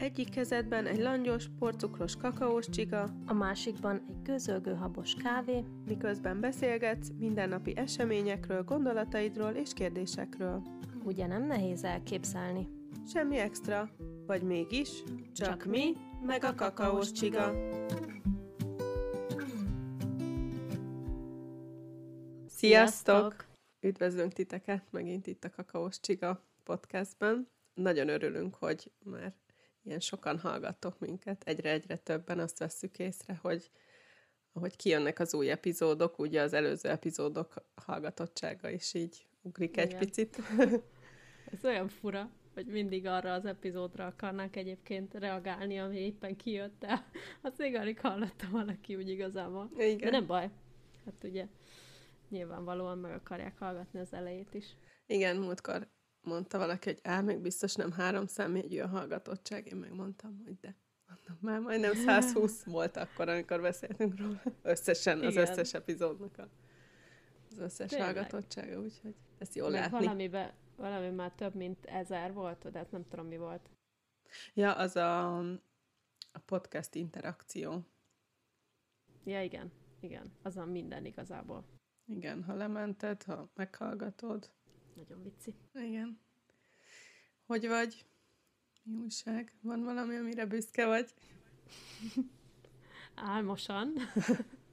Egyik kezedben egy langyos, porcukros kakaós csiga, a másikban egy gőzölgő habos kávé, miközben beszélgetsz mindennapi eseményekről, gondolataidról és kérdésekről. Ugye nem nehéz elképzelni? Semmi extra, vagy mégis, csak, csak mi, meg a kakaós csiga. Sziasztok! Üdvözlünk titeket megint itt a Kakaós Csiga podcastben. Nagyon örülünk, hogy már ilyen sokan hallgattok minket, egyre-egyre többen azt vesszük észre, hogy ahogy kijönnek az új epizódok, ugye az előző epizódok hallgatottsága is így ugrik Igen. egy picit. Ez olyan fura, hogy mindig arra az epizódra akarnánk egyébként reagálni, ami éppen kijött, de azt még alig hallotta valaki úgy igazából. Igen. De nem baj. Hát ugye nyilvánvalóan meg akarják hallgatni az elejét is. Igen, múltkor mondta valaki, hogy á, még biztos nem három számjegyű a hallgatottság. Én megmondtam, hogy de. Mondom, már majdnem 120 volt akkor, amikor beszéltünk róla. Összesen, az Igen. összes epizódnak a, az összes Tényleg. hallgatottsága, úgyhogy ezt jól Meg látni. Valamibe, valami már több mint ezer volt, de hát nem tudom, mi volt. Ja, az a, a podcast interakció. Ja, igen. Igen. Az a minden igazából. Igen, ha lemented, ha meghallgatod, nagyon vicci. Igen. Hogy vagy? Mi újság? Van valami, amire büszke vagy? Álmosan.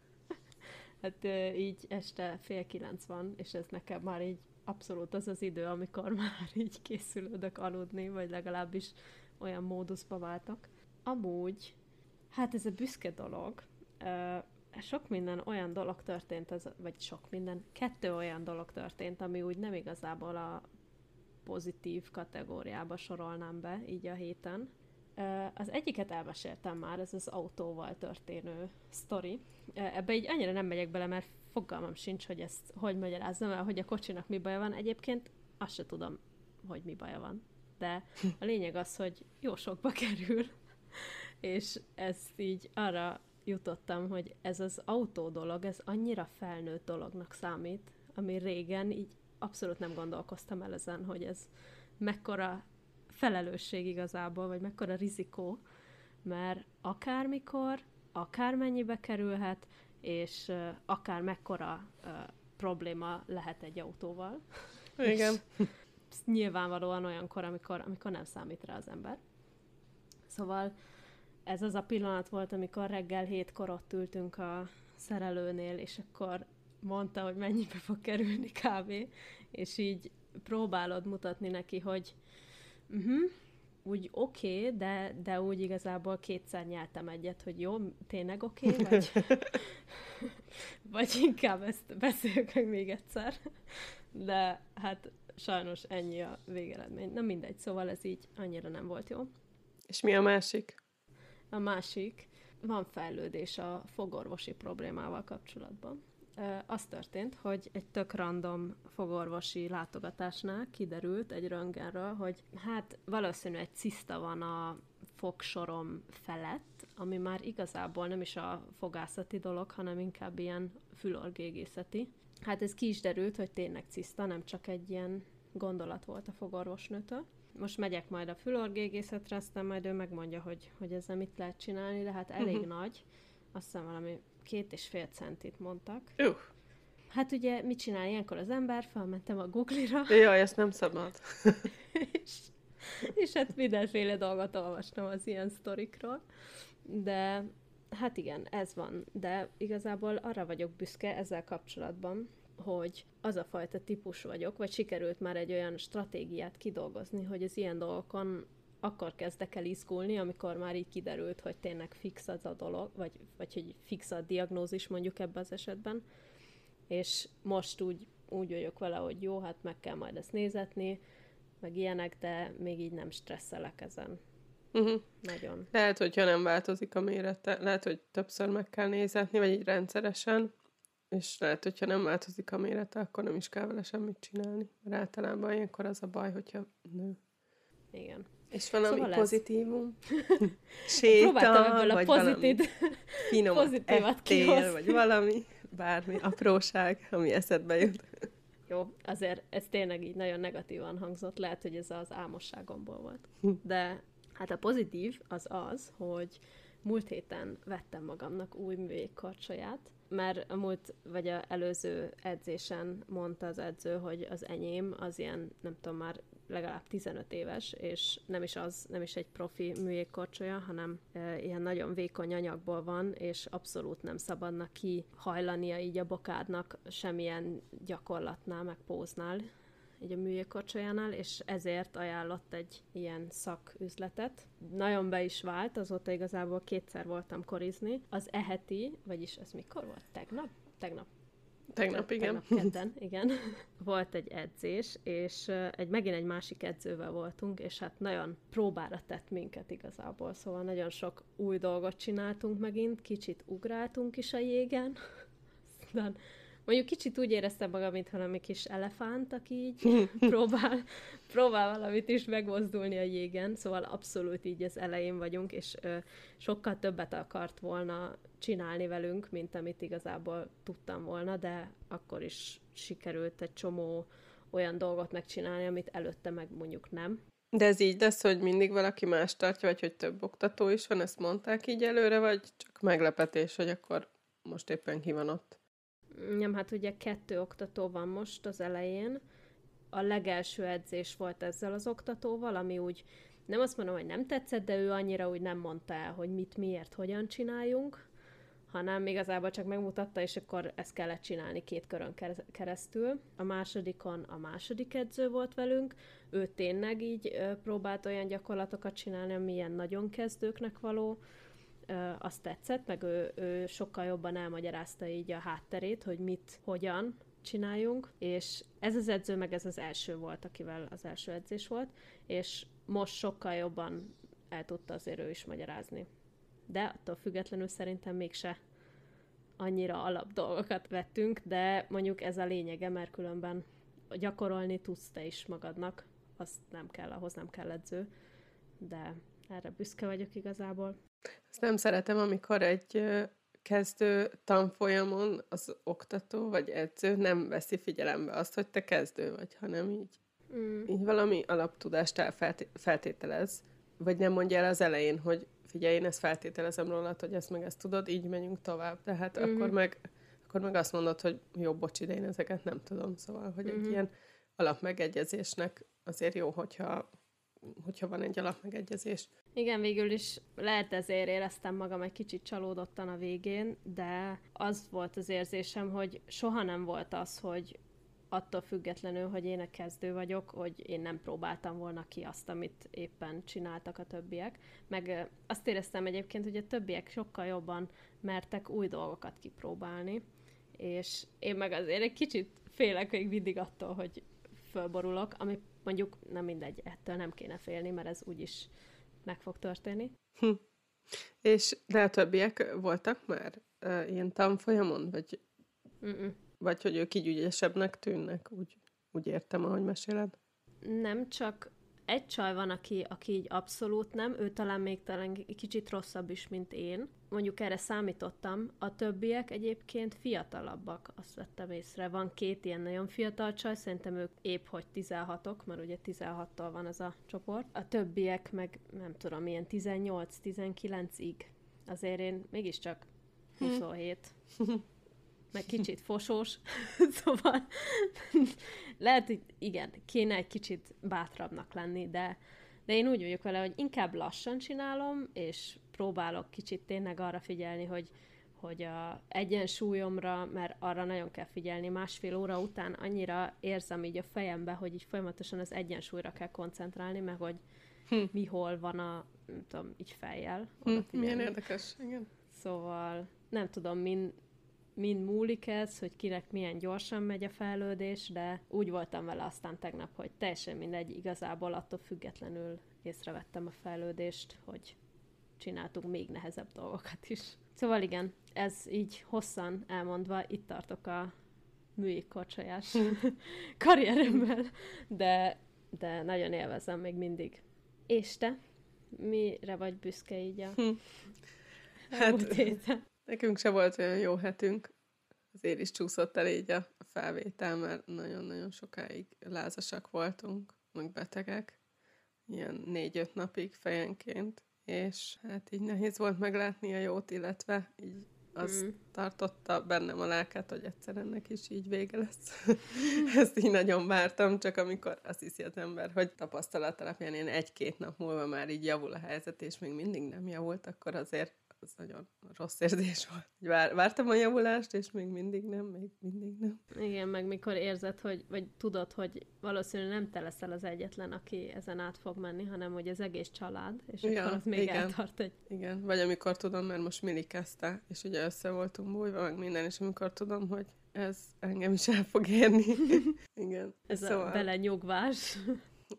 hát így este fél kilenc van, és ez nekem már így abszolút az az idő, amikor már így készülődök aludni, vagy legalábbis olyan móduszba váltak. Amúgy, hát ez a büszke dolog, sok minden olyan dolog történt, az, vagy sok minden, kettő olyan dolog történt, ami úgy nem igazából a pozitív kategóriába sorolnám be, így a héten. Az egyiket elmeséltem már, ez az autóval történő sztori. Ebbe így annyira nem megyek bele, mert fogalmam sincs, hogy ezt hogy magyarázzam el, hogy a kocsinak mi baja van. Egyébként azt se tudom, hogy mi baja van. De a lényeg az, hogy jó sokba kerül, és ezt így arra jutottam, hogy ez az autó dolog, ez annyira felnőtt dolognak számít, ami régen így abszolút nem gondolkoztam el ezen, hogy ez mekkora felelősség igazából, vagy mekkora rizikó, mert akármikor, akármennyibe kerülhet, és uh, akár mekkora uh, probléma lehet egy autóval. Igen. nyilvánvalóan olyankor, amikor, amikor nem számít rá az ember. Szóval ez az a pillanat volt, amikor reggel hétkor ott ültünk a szerelőnél, és akkor mondta, hogy mennyibe fog kerülni kávé, és így próbálod mutatni neki, hogy uh-huh, úgy oké, okay, de, de úgy igazából kétszer nyeltem egyet, hogy jó, tényleg oké, okay, vagy, vagy inkább ezt beszéljük meg még egyszer. De hát sajnos ennyi a végeredmény. Nem mindegy, szóval ez így annyira nem volt jó. És mi a másik? A másik, van fejlődés a fogorvosi problémával kapcsolatban. Az történt, hogy egy tök random fogorvosi látogatásnál kiderült egy röntgenről, hogy hát valószínű egy ciszta van a fogsorom felett, ami már igazából nem is a fogászati dolog, hanem inkább ilyen fülorgégészeti. Hát ez ki is derült, hogy tényleg ciszta, nem csak egy ilyen gondolat volt a fogorvosnőtől most megyek majd a fülorgégészetre, aztán majd ő megmondja, hogy, hogy ezzel mit lehet csinálni, de hát elég uh-huh. nagy. Azt hiszem valami két és fél centit mondtak. Uh. Hát ugye mit csinál ilyenkor az ember? Felmentem a Google-ra. Jaj, ezt nem szabad. és, és hát mindenféle dolgot olvastam az ilyen sztorikról. De hát igen, ez van. De igazából arra vagyok büszke ezzel kapcsolatban, hogy az a fajta típus vagyok, vagy sikerült már egy olyan stratégiát kidolgozni, hogy az ilyen dolgokon akkor kezdek el izgulni, amikor már így kiderült, hogy tényleg fix az a dolog, vagy, vagy hogy fix a diagnózis mondjuk ebben az esetben. És most úgy, úgy vagyok vele, hogy jó, hát meg kell majd ezt nézetni, meg ilyenek, de még így nem stresszelek ezen. Uh-huh. Nagyon. Lehet, hogyha nem változik a mérete, lehet, hogy többször meg kell nézetni, vagy így rendszeresen, és lehet, hogyha nem változik a mérete, akkor nem is kell vele semmit csinálni. Mert általában ilyenkor az a baj, hogyha nő. Igen. És valami szóval pozitívum? Séta, ebből a pozitív, finom pozitívot ettél, vagy valami, bármi apróság, ami eszedbe jut. Jó, azért ez tényleg így nagyon negatívan hangzott, lehet, hogy ez az álmosságomból volt. De Hát a pozitív az az, hogy múlt héten vettem magamnak új művégkarcsaját, mert a múlt, vagy a előző edzésen mondta az edző, hogy az enyém az ilyen, nem tudom, már legalább 15 éves, és nem is az, nem is egy profi műjégkorcsolya, hanem e, ilyen nagyon vékony anyagból van, és abszolút nem szabadna kihajlania így a bokádnak semmilyen gyakorlatnál, meg póznál, így a műjégkorcsolyánál, és ezért ajánlott egy ilyen szaküzletet. Nagyon be is vált, azóta igazából kétszer voltam korizni. Az eheti, vagyis ez mikor volt? Tegnap? Tegnap Tegnap, igen. Tegnap kedden, igen. Volt egy edzés, és egy, megint egy másik edzővel voltunk, és hát nagyon próbára tett minket igazából, szóval nagyon sok új dolgot csináltunk megint, kicsit ugráltunk is a jégen, aztán Mondjuk kicsit úgy éreztem magam, mintha valami kis elefánt, aki így próbál, próbál valamit is megmozdulni a jégen, szóval abszolút így az elején vagyunk, és ö, sokkal többet akart volna csinálni velünk, mint amit igazából tudtam volna, de akkor is sikerült egy csomó olyan dolgot megcsinálni, amit előtte meg mondjuk nem. De ez így lesz, hogy mindig valaki más tartja, vagy hogy több oktató is van, ezt mondták így előre, vagy csak meglepetés, hogy akkor most éppen ki van ott? Nem, hát ugye kettő oktató van most az elején. A legelső edzés volt ezzel az oktatóval, ami úgy nem azt mondom, hogy nem tetszett, de ő annyira úgy nem mondta el, hogy mit, miért, hogyan csináljunk, hanem igazából csak megmutatta, és akkor ezt kellett csinálni két körön keresztül. A másodikon a második edző volt velünk, ő tényleg így próbált olyan gyakorlatokat csinálni, ami ilyen nagyon kezdőknek való, azt tetszett, meg ő, ő sokkal jobban elmagyarázta így a hátterét, hogy mit, hogyan csináljunk, és ez az edző, meg ez az első volt, akivel az első edzés volt, és most sokkal jobban el tudta azért ő is magyarázni. De attól függetlenül szerintem mégse annyira alap dolgokat vettünk, de mondjuk ez a lényege, mert különben gyakorolni tudsz te is magadnak, azt nem kell, ahhoz nem kell edző, de erre büszke vagyok igazából. Ezt nem szeretem, amikor egy kezdő tanfolyamon az oktató vagy edző nem veszi figyelembe azt, hogy te kezdő vagy, hanem így, mm. így valami alaptudást feltételez, vagy nem mondja el az elején, hogy figyelj, én ezt feltételezem rólad, hogy ezt meg ezt tudod, így megyünk tovább. Tehát mm-hmm. akkor, meg, akkor meg azt mondod, hogy jó, bocs, ide én ezeket nem tudom. Szóval, hogy mm-hmm. egy ilyen alapmegegyezésnek azért jó, hogyha hogyha van egy alapmegegyezés. Igen, végül is lehet ezért éreztem magam egy kicsit csalódottan a végén, de az volt az érzésem, hogy soha nem volt az, hogy attól függetlenül, hogy én a kezdő vagyok, hogy én nem próbáltam volna ki azt, amit éppen csináltak a többiek. Meg azt éreztem egyébként, hogy a többiek sokkal jobban mertek új dolgokat kipróbálni, és én meg azért egy kicsit félek még mindig attól, hogy fölborulok, ami mondjuk nem mindegy, ettől nem kéne félni, mert ez úgyis meg fog történni. Hm. És de a többiek voltak már uh, ilyen tanfolyamon, vagy, Mm-mm. vagy hogy ők így ügyesebbnek tűnnek, úgy, úgy értem, ahogy meséled? Nem, csak egy csaj van, aki, aki így abszolút nem, ő talán még talán kicsit rosszabb is, mint én. Mondjuk erre számítottam. A többiek egyébként fiatalabbak, azt vettem észre. Van két ilyen nagyon fiatal csaj, szerintem ők épp hogy 16-ok, mert ugye 16-tól van az a csoport. A többiek meg nem tudom, ilyen 18-19-ig. Azért én mégiscsak 27. Hm. meg kicsit fosós, szóval lehet, hogy igen, kéne egy kicsit bátrabbnak lenni, de, de én úgy vagyok vele, hogy inkább lassan csinálom, és próbálok kicsit tényleg arra figyelni, hogy, hogy a egyensúlyomra, mert arra nagyon kell figyelni, másfél óra után annyira érzem így a fejembe, hogy így folyamatosan az egyensúlyra kell koncentrálni, meg hogy hm. mi hol van a, nem tudom, így fejjel. Hm, milyen érdekes, igen. Szóval nem tudom, min, mind múlik ez, hogy kinek milyen gyorsan megy a fejlődés, de úgy voltam vele aztán tegnap, hogy teljesen mindegy, igazából attól függetlenül észrevettem a fejlődést, hogy csináltunk még nehezebb dolgokat is. Szóval igen, ez így hosszan elmondva, itt tartok a műjégkorcsolyás karrieremmel, de, de nagyon élvezem még mindig. És te? Mire vagy büszke így a hát, Nekünk se volt olyan jó hetünk. Azért is csúszott el így a felvétel, mert nagyon-nagyon sokáig lázasak voltunk, meg betegek. ilyen négy-öt napig fejenként, és hát így nehéz volt meglátni a jót, illetve így az mm. tartotta bennem a lelket, hogy egyszer ennek is így vége lesz. Ezt így nagyon vártam, csak amikor azt hiszi az ember, hogy tapasztalat alapján én egy-két nap múlva már így javul a helyzet, és még mindig nem javult, akkor azért az nagyon rossz érzés volt. Vár, vártam a javulást, és még mindig nem, még mindig nem. Igen, meg mikor érzed, hogy, vagy tudod, hogy valószínűleg nem te leszel az egyetlen, aki ezen át fog menni, hanem hogy az egész család, és ja, akkor az még igen. eltart egy... Igen, vagy amikor tudom, mert most Mili kezdte, és ugye össze voltunk bújva, meg minden, és amikor tudom, hogy ez engem is el fog érni. igen. Ez szóval... a belenyugvás.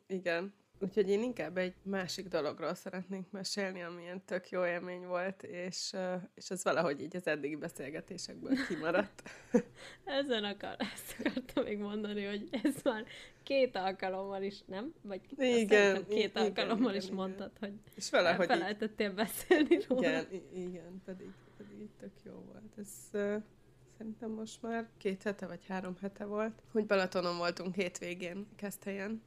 igen. Úgyhogy én inkább egy másik dologról szeretnék mesélni, amilyen tök jó élmény volt, és, és ez valahogy így az eddigi beszélgetésekből kimaradt. Ezen akar, ezt akartam még mondani, hogy ez már két alkalommal is, nem? Vagy igen, két igen, alkalommal igen, is igen. mondtad, hogy és valahogy felejtettél beszélni róla. Igen, igen, pedig, pedig tök jó volt. Ez, szerintem most már. Két hete vagy három hete volt, hogy Balatonon voltunk hétvégén Keszthelyen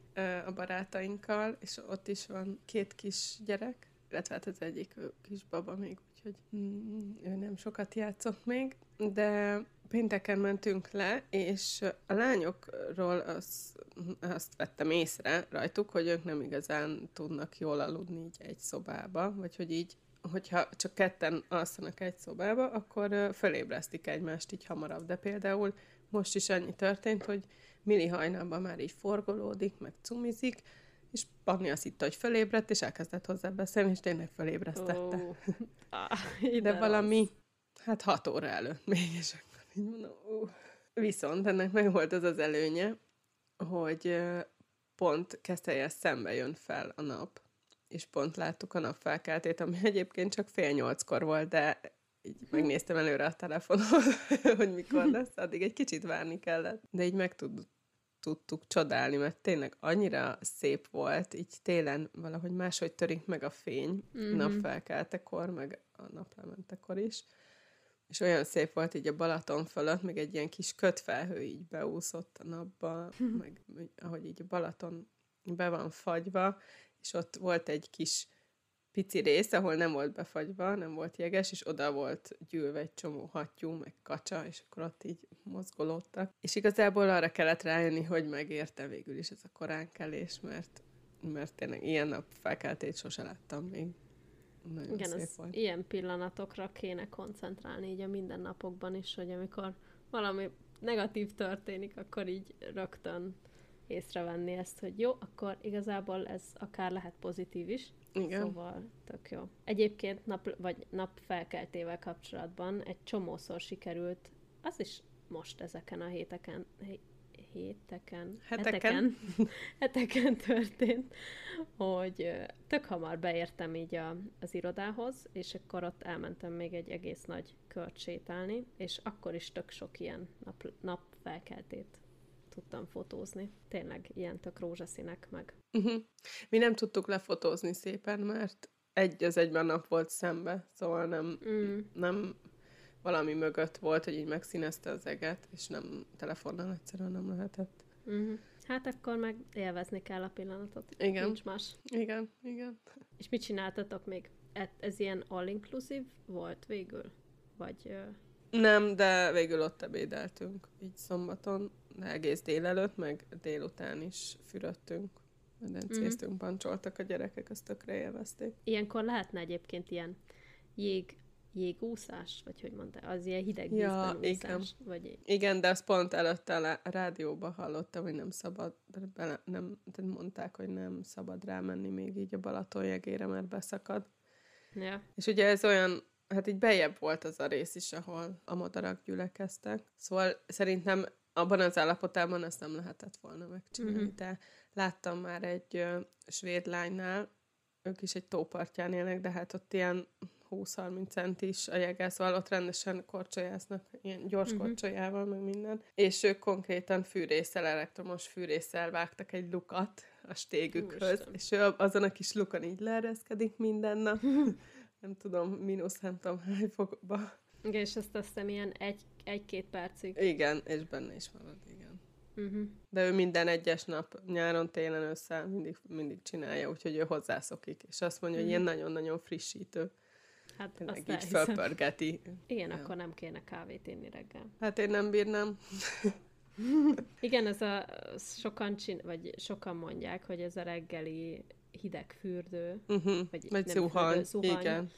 a barátainkkal, és ott is van két kis gyerek, illetve hát az egyik kis baba még, úgyhogy mm, ő nem sokat játszott még, de pénteken mentünk le, és a lányokról azt, azt vettem észre rajtuk, hogy ők nem igazán tudnak jól aludni így egy szobába, vagy hogy így hogyha csak ketten alszanak egy szobába, akkor fölébresztik egymást így hamarabb. De például most is annyi történt, hogy Mili hajnalban már így forgolódik, meg cumizik, és Panni azt hitte, hogy fölébredt, és elkezdett hozzá beszélni, és tényleg fölébresztette. Oh. Ah, de valami, hát hat óra előtt még, és akkor így mondom, uh. Viszont ennek meg volt az az előnye, hogy pont kezdte szembe jön fel a nap, és pont láttuk a napfelkeltét, ami egyébként csak fél nyolckor volt, de így megnéztem előre a telefonon, hogy mikor lesz, addig egy kicsit várni kellett. De így meg tud, tudtuk csodálni, mert tényleg annyira szép volt, így télen valahogy máshogy törik meg a fény mm-hmm. napfelkeltekor, meg a naplementekor is. És olyan szép volt így a Balaton fölött, meg egy ilyen kis kötfelhő így beúszott a napba, meg ahogy így a Balaton be van fagyva, és ott volt egy kis pici rész, ahol nem volt befagyva, nem volt jeges, és oda volt gyűlve egy csomó hattyú, meg kacsa, és akkor ott így mozgolódtak. És igazából arra kellett rájönni, hogy megérte végül is ez a koránkelés, mert, mert tényleg ilyen nap felkeltét sose láttam még. Nagyon Igen, szép volt. ilyen pillanatokra kéne koncentrálni így a mindennapokban is, hogy amikor valami negatív történik, akkor így rögtön észrevenni ezt, hogy jó, akkor igazából ez akár lehet pozitív is. Igen. Szóval tök jó. Egyébként nap, vagy nap felkeltével kapcsolatban egy csomószor sikerült, az is most ezeken a héteken, héteken, heteken, heteken, heteken történt, hogy tök hamar beértem így a, az irodához, és akkor ott elmentem még egy egész nagy kört sétálni, és akkor is tök sok ilyen nap, nap felkeltét tudtam fotózni. Tényleg ilyen tök rózsaszínek meg. Uh-huh. Mi nem tudtuk lefotózni szépen, mert egy az egyben nap volt szembe, szóval nem, mm. nem valami mögött volt, hogy így megszínezte az eget, és nem telefonnal egyszerűen nem lehetett. Uh-huh. Hát akkor meg élvezni kell a pillanatot. Igen. Nincs más. Igen, igen. És mit csináltatok még? Ez, ilyen all-inclusive volt végül? Vagy... Nem, de végül ott ebédeltünk, így szombaton egész délelőtt, meg délután is fürödtünk, medencéztünk, mm-hmm. pancsoltak a gyerekek, azt tökre élvezték. Ilyenkor lehetne egyébként ilyen jég, jégúszás, vagy hogy mondta, az ilyen hideg ja, úszás, igen. Vagy... Igen, de azt pont előtte a rádióba hallottam, hogy nem szabad, bele, nem, tehát mondták, hogy nem szabad rámenni még így a Balaton jegére, mert beszakad. Ja. És ugye ez olyan, hát így bejebb volt az a rész is, ahol a madarak gyülekeztek. Szóval szerintem abban az állapotában ezt nem lehetett volna megcsinálni, mm-hmm. de láttam már egy ö, svéd lánynál, ők is egy tópartján élnek, de hát ott ilyen 20-30 centis a jegel, szóval ott rendesen korcsolyáznak, ilyen gyors mm-hmm. korcsolyával, meg minden. És ők konkrétan fűrészsel, elektromos fűrészsel vágtak egy lukat a stégükhöz, Úristen. és ő azon a kis lukon így leereszkedik minden nap. nem tudom, mínusz nem tudom hány fokba. Igen, és azt hiszem ilyen egy, egy-két percig. Igen, és benne is marad, igen. Uh-huh. De ő minden egyes nap, nyáron, télen, össze mindig, mindig csinálja, úgyhogy ő hozzászokik. És azt mondja, uh-huh. hogy ilyen nagyon-nagyon frissítő. Hát Tényleg azt így felpörgeti. Igen, ja. akkor nem kéne kávét inni reggel. Hát én nem bírnám. Igen, ez a sokan, csin, vagy sokan mondják, hogy ez a reggeli hideg fürdő, uh-huh. vagy, vagy zuhany, fürdő, zuhany, igen.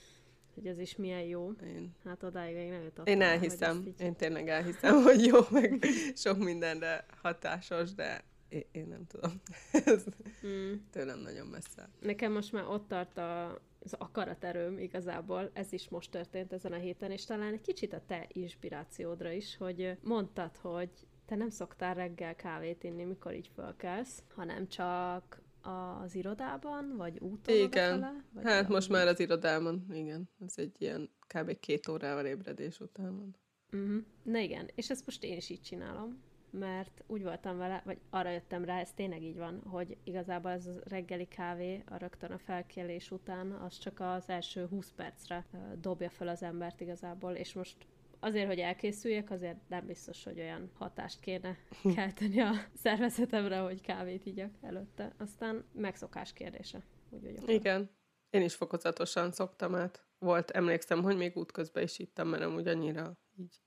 Hogy ez is milyen jó. Én. Hát odáig még nem jutottam. Én elhiszem, így... én tényleg elhiszem, hogy jó, meg sok mindenre hatásos, de én, én nem tudom. ez mm. tőlem nagyon messze. Nekem most már ott tart a, az akaraterőm igazából, ez is most történt ezen a héten, és talán egy kicsit a te inspirációdra is, hogy mondtad, hogy te nem szoktál reggel kávét inni, mikor így fölkelsz, hanem csak az irodában, vagy úton Igen, fele, vagy hát most már az irodában, igen. Ez egy ilyen kb. két órával ébredés után van. Uh-huh. Na igen, és ezt most én is így csinálom, mert úgy voltam vele, vagy arra jöttem rá, ez tényleg így van, hogy igazából ez a reggeli kávé a rögtön a felkelés után, az csak az első 20 percre dobja fel az embert igazából, és most azért, hogy elkészüljek, azért nem biztos, hogy olyan hatást kéne kelteni a szervezetemre, hogy kávét igyak előtte. Aztán megszokás kérdése. Úgy vagyok. Igen. Én is fokozatosan szoktam át. Volt, emlékszem, hogy még útközben is ittam, mert amúgy annyira így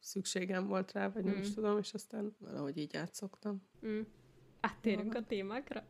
szükségem volt rá, vagy nem mm. is tudom, és aztán valahogy így átszoktam. Mm. Áttérünk a témákra?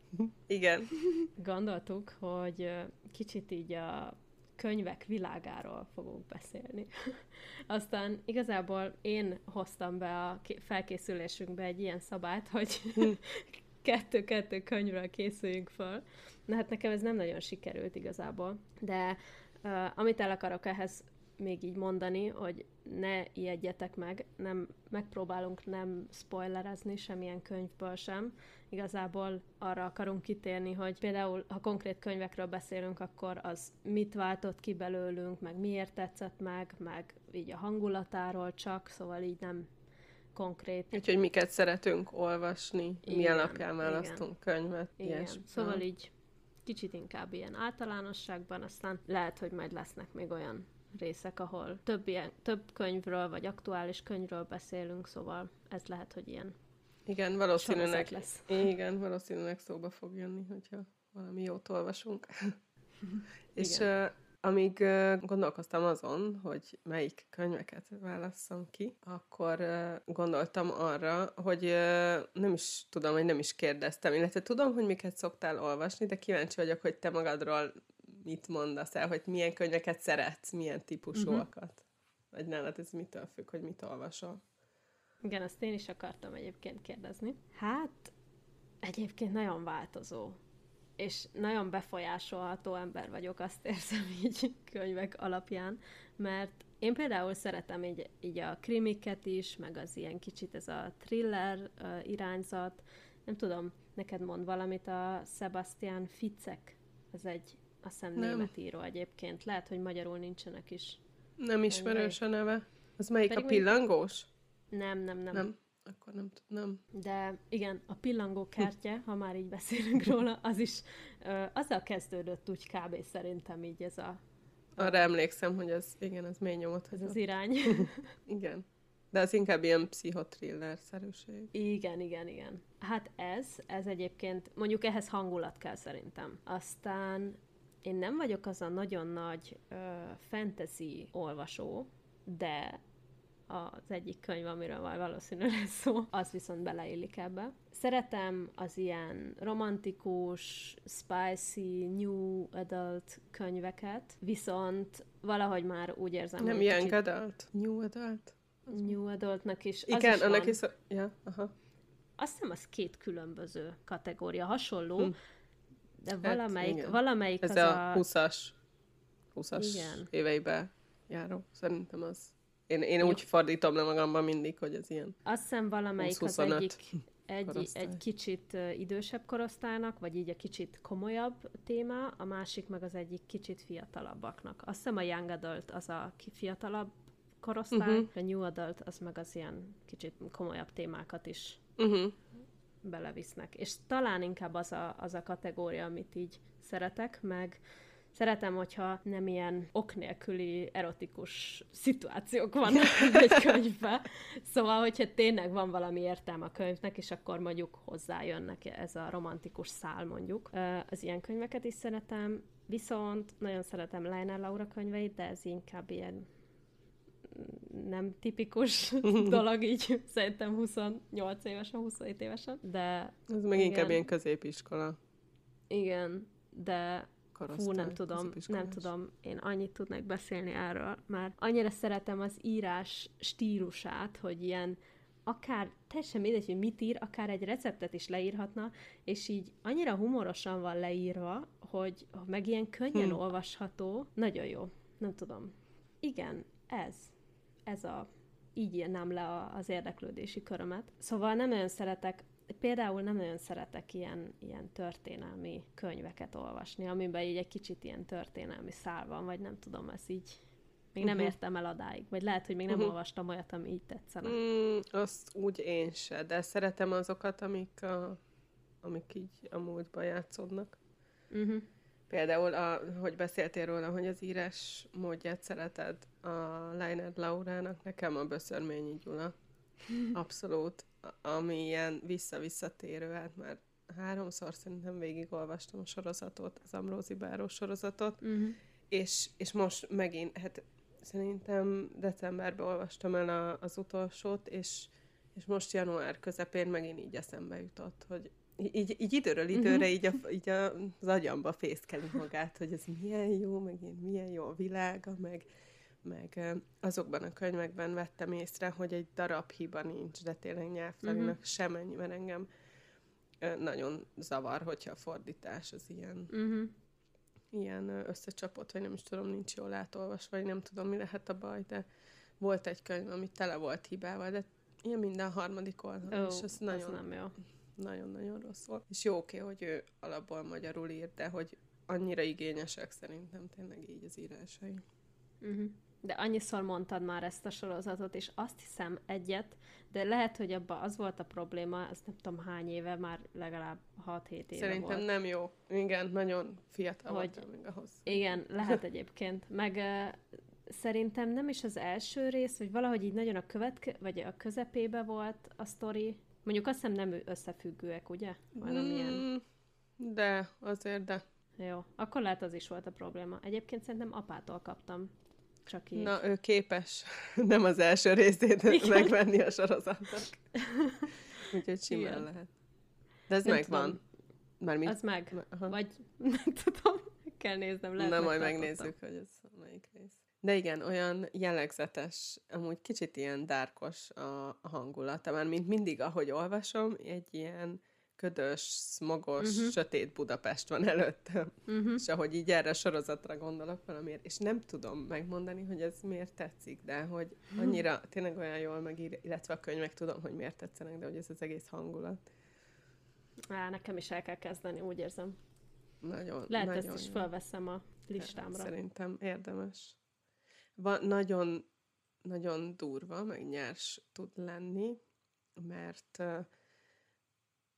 Igen. Gondoltuk, hogy kicsit így a könyvek világáról fogunk beszélni. Aztán igazából én hoztam be a felkészülésünkbe egy ilyen szabályt, hogy hm. kettő-kettő könyvről készüljünk föl. Na hát nekem ez nem nagyon sikerült igazából, de uh, amit el akarok ehhez még így mondani, hogy ne ijedjetek meg, nem, megpróbálunk nem spoilerezni semmilyen könyvből sem. Igazából arra akarunk kitérni, hogy például, ha konkrét könyvekről beszélünk, akkor az mit váltott ki belőlünk, meg miért tetszett meg, meg így a hangulatáról csak, szóval így nem konkrét. Úgyhogy miket szeretünk olvasni, igen, mi alapján választunk igen. könyvet. Igen, ilyesmi. szóval így kicsit inkább ilyen általánosságban, aztán lehet, hogy majd lesznek még olyan részek, ahol több, ilyen, több könyvről, vagy aktuális könyvről beszélünk, szóval ez lehet, hogy ilyen igen, valószínűleg lesz. Igen, valószínűleg szóba fog jönni, hogyha valami jót olvasunk. És uh, amíg uh, gondolkoztam azon, hogy melyik könyveket válasszam ki, akkor uh, gondoltam arra, hogy uh, nem is tudom, hogy nem is kérdeztem, illetve tudom, hogy miket szoktál olvasni, de kíváncsi vagyok, hogy te magadról mit mondasz el, hogy milyen könyveket szeretsz, milyen típusúakat. Uh-huh. Vagy nálad ez mitől függ, hogy mit olvasol? Igen, azt én is akartam egyébként kérdezni. Hát, egyébként nagyon változó. És nagyon befolyásolható ember vagyok, azt érzem így könyvek alapján, mert én például szeretem így, így a krimiket is, meg az ilyen kicsit ez a thriller uh, irányzat. Nem tudom, neked mond valamit a Sebastian Ficek. Ez egy azt hiszem nem. német író egyébként. Lehet, hogy magyarul nincsenek is. Nem ismerős a neve. Az melyik Pedig a pillangós? Nem, nem, nem. Nem, akkor nem tudom. De igen, a pillangó kertje, ha már így beszélünk róla, az is ö, azzal kezdődött úgy kb. szerintem így ez a... Arra emlékszem, hogy ez, igen, ez mély nyomot. Ez az irány. igen. De az inkább ilyen pszichotriller-szerűség. Igen, igen, igen. Hát ez, ez egyébként, mondjuk ehhez hangulat kell szerintem. Aztán én nem vagyok az a nagyon nagy ö, fantasy olvasó, de az egyik könyv, amiről majd valószínűleg lesz szó, az viszont beleillik ebbe. Szeretem az ilyen romantikus, spicy, new adult könyveket, viszont valahogy már úgy érzem, Nem young kicsit... adult? New adult? New adultnak is. Igen, is annak is... Ja, aha. Azt hiszem, az két különböző kategória. Hasonló, hm de hát, valamelyik, hát, valamelyik Ez az a... 20-as, 20-as igen. éveibe járó. Szerintem az. Én, én úgy fordítom le magamban mindig, hogy ez ilyen Azt hiszem valamelyik az egyik egy, egy kicsit idősebb korosztálynak, vagy így a kicsit komolyabb téma, a másik meg az egyik kicsit fiatalabbaknak. Azt hiszem a Young Adult az a fiatalabb korosztály, uh-huh. a New Adult az meg az ilyen kicsit komolyabb témákat is uh-huh belevisznek. És talán inkább az a, az a kategória, amit így szeretek, meg Szeretem, hogyha nem ilyen ok nélküli erotikus szituációk vannak egy könyvben. Szóval, hogyha tényleg van valami értelme a könyvnek, és akkor mondjuk hozzájönnek ez a romantikus szál mondjuk. Az ilyen könyveket is szeretem, viszont nagyon szeretem Leiner Laura könyveit, de ez inkább ilyen nem tipikus dolog így, szerintem 28 évesen, 27 évesen, de... Ez meg igen. inkább ilyen középiskola. Igen, de Korosztály, Hú, nem tudom, nem tudom, én annyit tudnak beszélni erről, mert annyira szeretem az írás stílusát, hogy ilyen akár teljesen mindegy, hogy mit ír, akár egy receptet is leírhatna, és így annyira humorosan van leírva, hogy meg ilyen könnyen hm. olvasható, nagyon jó, nem tudom. Igen, ez ez a, így írnám le az érdeklődési körömet. Szóval nem nagyon szeretek például nem nagyon szeretek ilyen, ilyen történelmi könyveket olvasni, amiben így egy kicsit ilyen történelmi szál van, vagy nem tudom, ez így még uh-huh. nem mhm. értem el adáig. Vagy lehet, hogy még nem uh-huh. olvastam olyat, ami így tetszene. Mm, azt úgy én se, de szeretem azokat, amik, a, amik így a múltban játszódnak. Uh-huh. Például, a, hogy beszéltél róla, hogy az írás módját szereted a Leinert Laurának, nekem a Böszörményi Gyula. Abszolút. Ami ilyen vissza-visszatérő, hát már háromszor szerintem végigolvastam a sorozatot, az Amrózi Báró sorozatot, uh-huh. és, és most megint, hát szerintem decemberben olvastam el a, az utolsót, és, és most január közepén megint így eszembe jutott, hogy így, így időről időre uh-huh. így, a, így a, az agyamba fészkeli magát, hogy ez milyen jó, meg én milyen jó a világa, meg, meg azokban a könyvekben vettem észre, hogy egy darab hiba nincs, de tényleg nyelvtanilag uh-huh. semennyi, mert engem nagyon zavar, hogyha a fordítás az ilyen, uh-huh. ilyen összecsapott, vagy nem is tudom, nincs jól átolvasva, vagy nem tudom, mi lehet a baj, de volt egy könyv, ami tele volt hibával, de ilyen minden harmadik oldal, oh, és az nagyon, nem jó nagyon-nagyon rossz volt. És jó oké, hogy ő alapból magyarul írt, de hogy annyira igényesek szerintem tényleg így az írásai. Uh-huh. De annyiszor mondtad már ezt a sorozatot, és azt hiszem egyet, de lehet, hogy abban az volt a probléma, azt nem tudom hány éve, már legalább 6-7 éve Szerintem volt. nem jó. Igen, nagyon fiatal hogy, voltam még ahhoz. Igen, lehet egyébként. Meg uh, szerintem nem is az első rész, vagy valahogy így nagyon a követke, vagy a közepébe volt a sztori, Mondjuk azt hiszem nem összefüggőek, ugye? Valamilyen... Mm, de, azért de. Jó, akkor lehet az is volt a probléma. Egyébként szerintem apától kaptam. Csak így. Na, ő képes nem az első részét Igen. megvenni a sorozatnak. Úgyhogy simán Igen. lehet. De ez nem megvan. Mármint... Az meg. Aha. Vagy nem tudom, kell néznem. Lehet Na, majd megnézzük, hogy ez melyik rész. De igen, olyan jellegzetes, amúgy kicsit ilyen dárkos a, a hangulata, mert mint mindig, ahogy olvasom, egy ilyen ködös, smogos, uh-huh. sötét Budapest van előttem. Uh-huh. És ahogy így erre a sorozatra gondolok valamiért, és nem tudom megmondani, hogy ez miért tetszik, de hogy annyira tényleg olyan jól megír, illetve a könyvek tudom, hogy miért tetszenek, de hogy ez az egész hangulat. Á, nekem is el kell kezdeni, úgy érzem. Nagyon, Lehet nagyon ezt is felveszem a listámra. Szerintem érdemes van, nagyon, nagyon durva, meg nyers tud lenni, mert uh,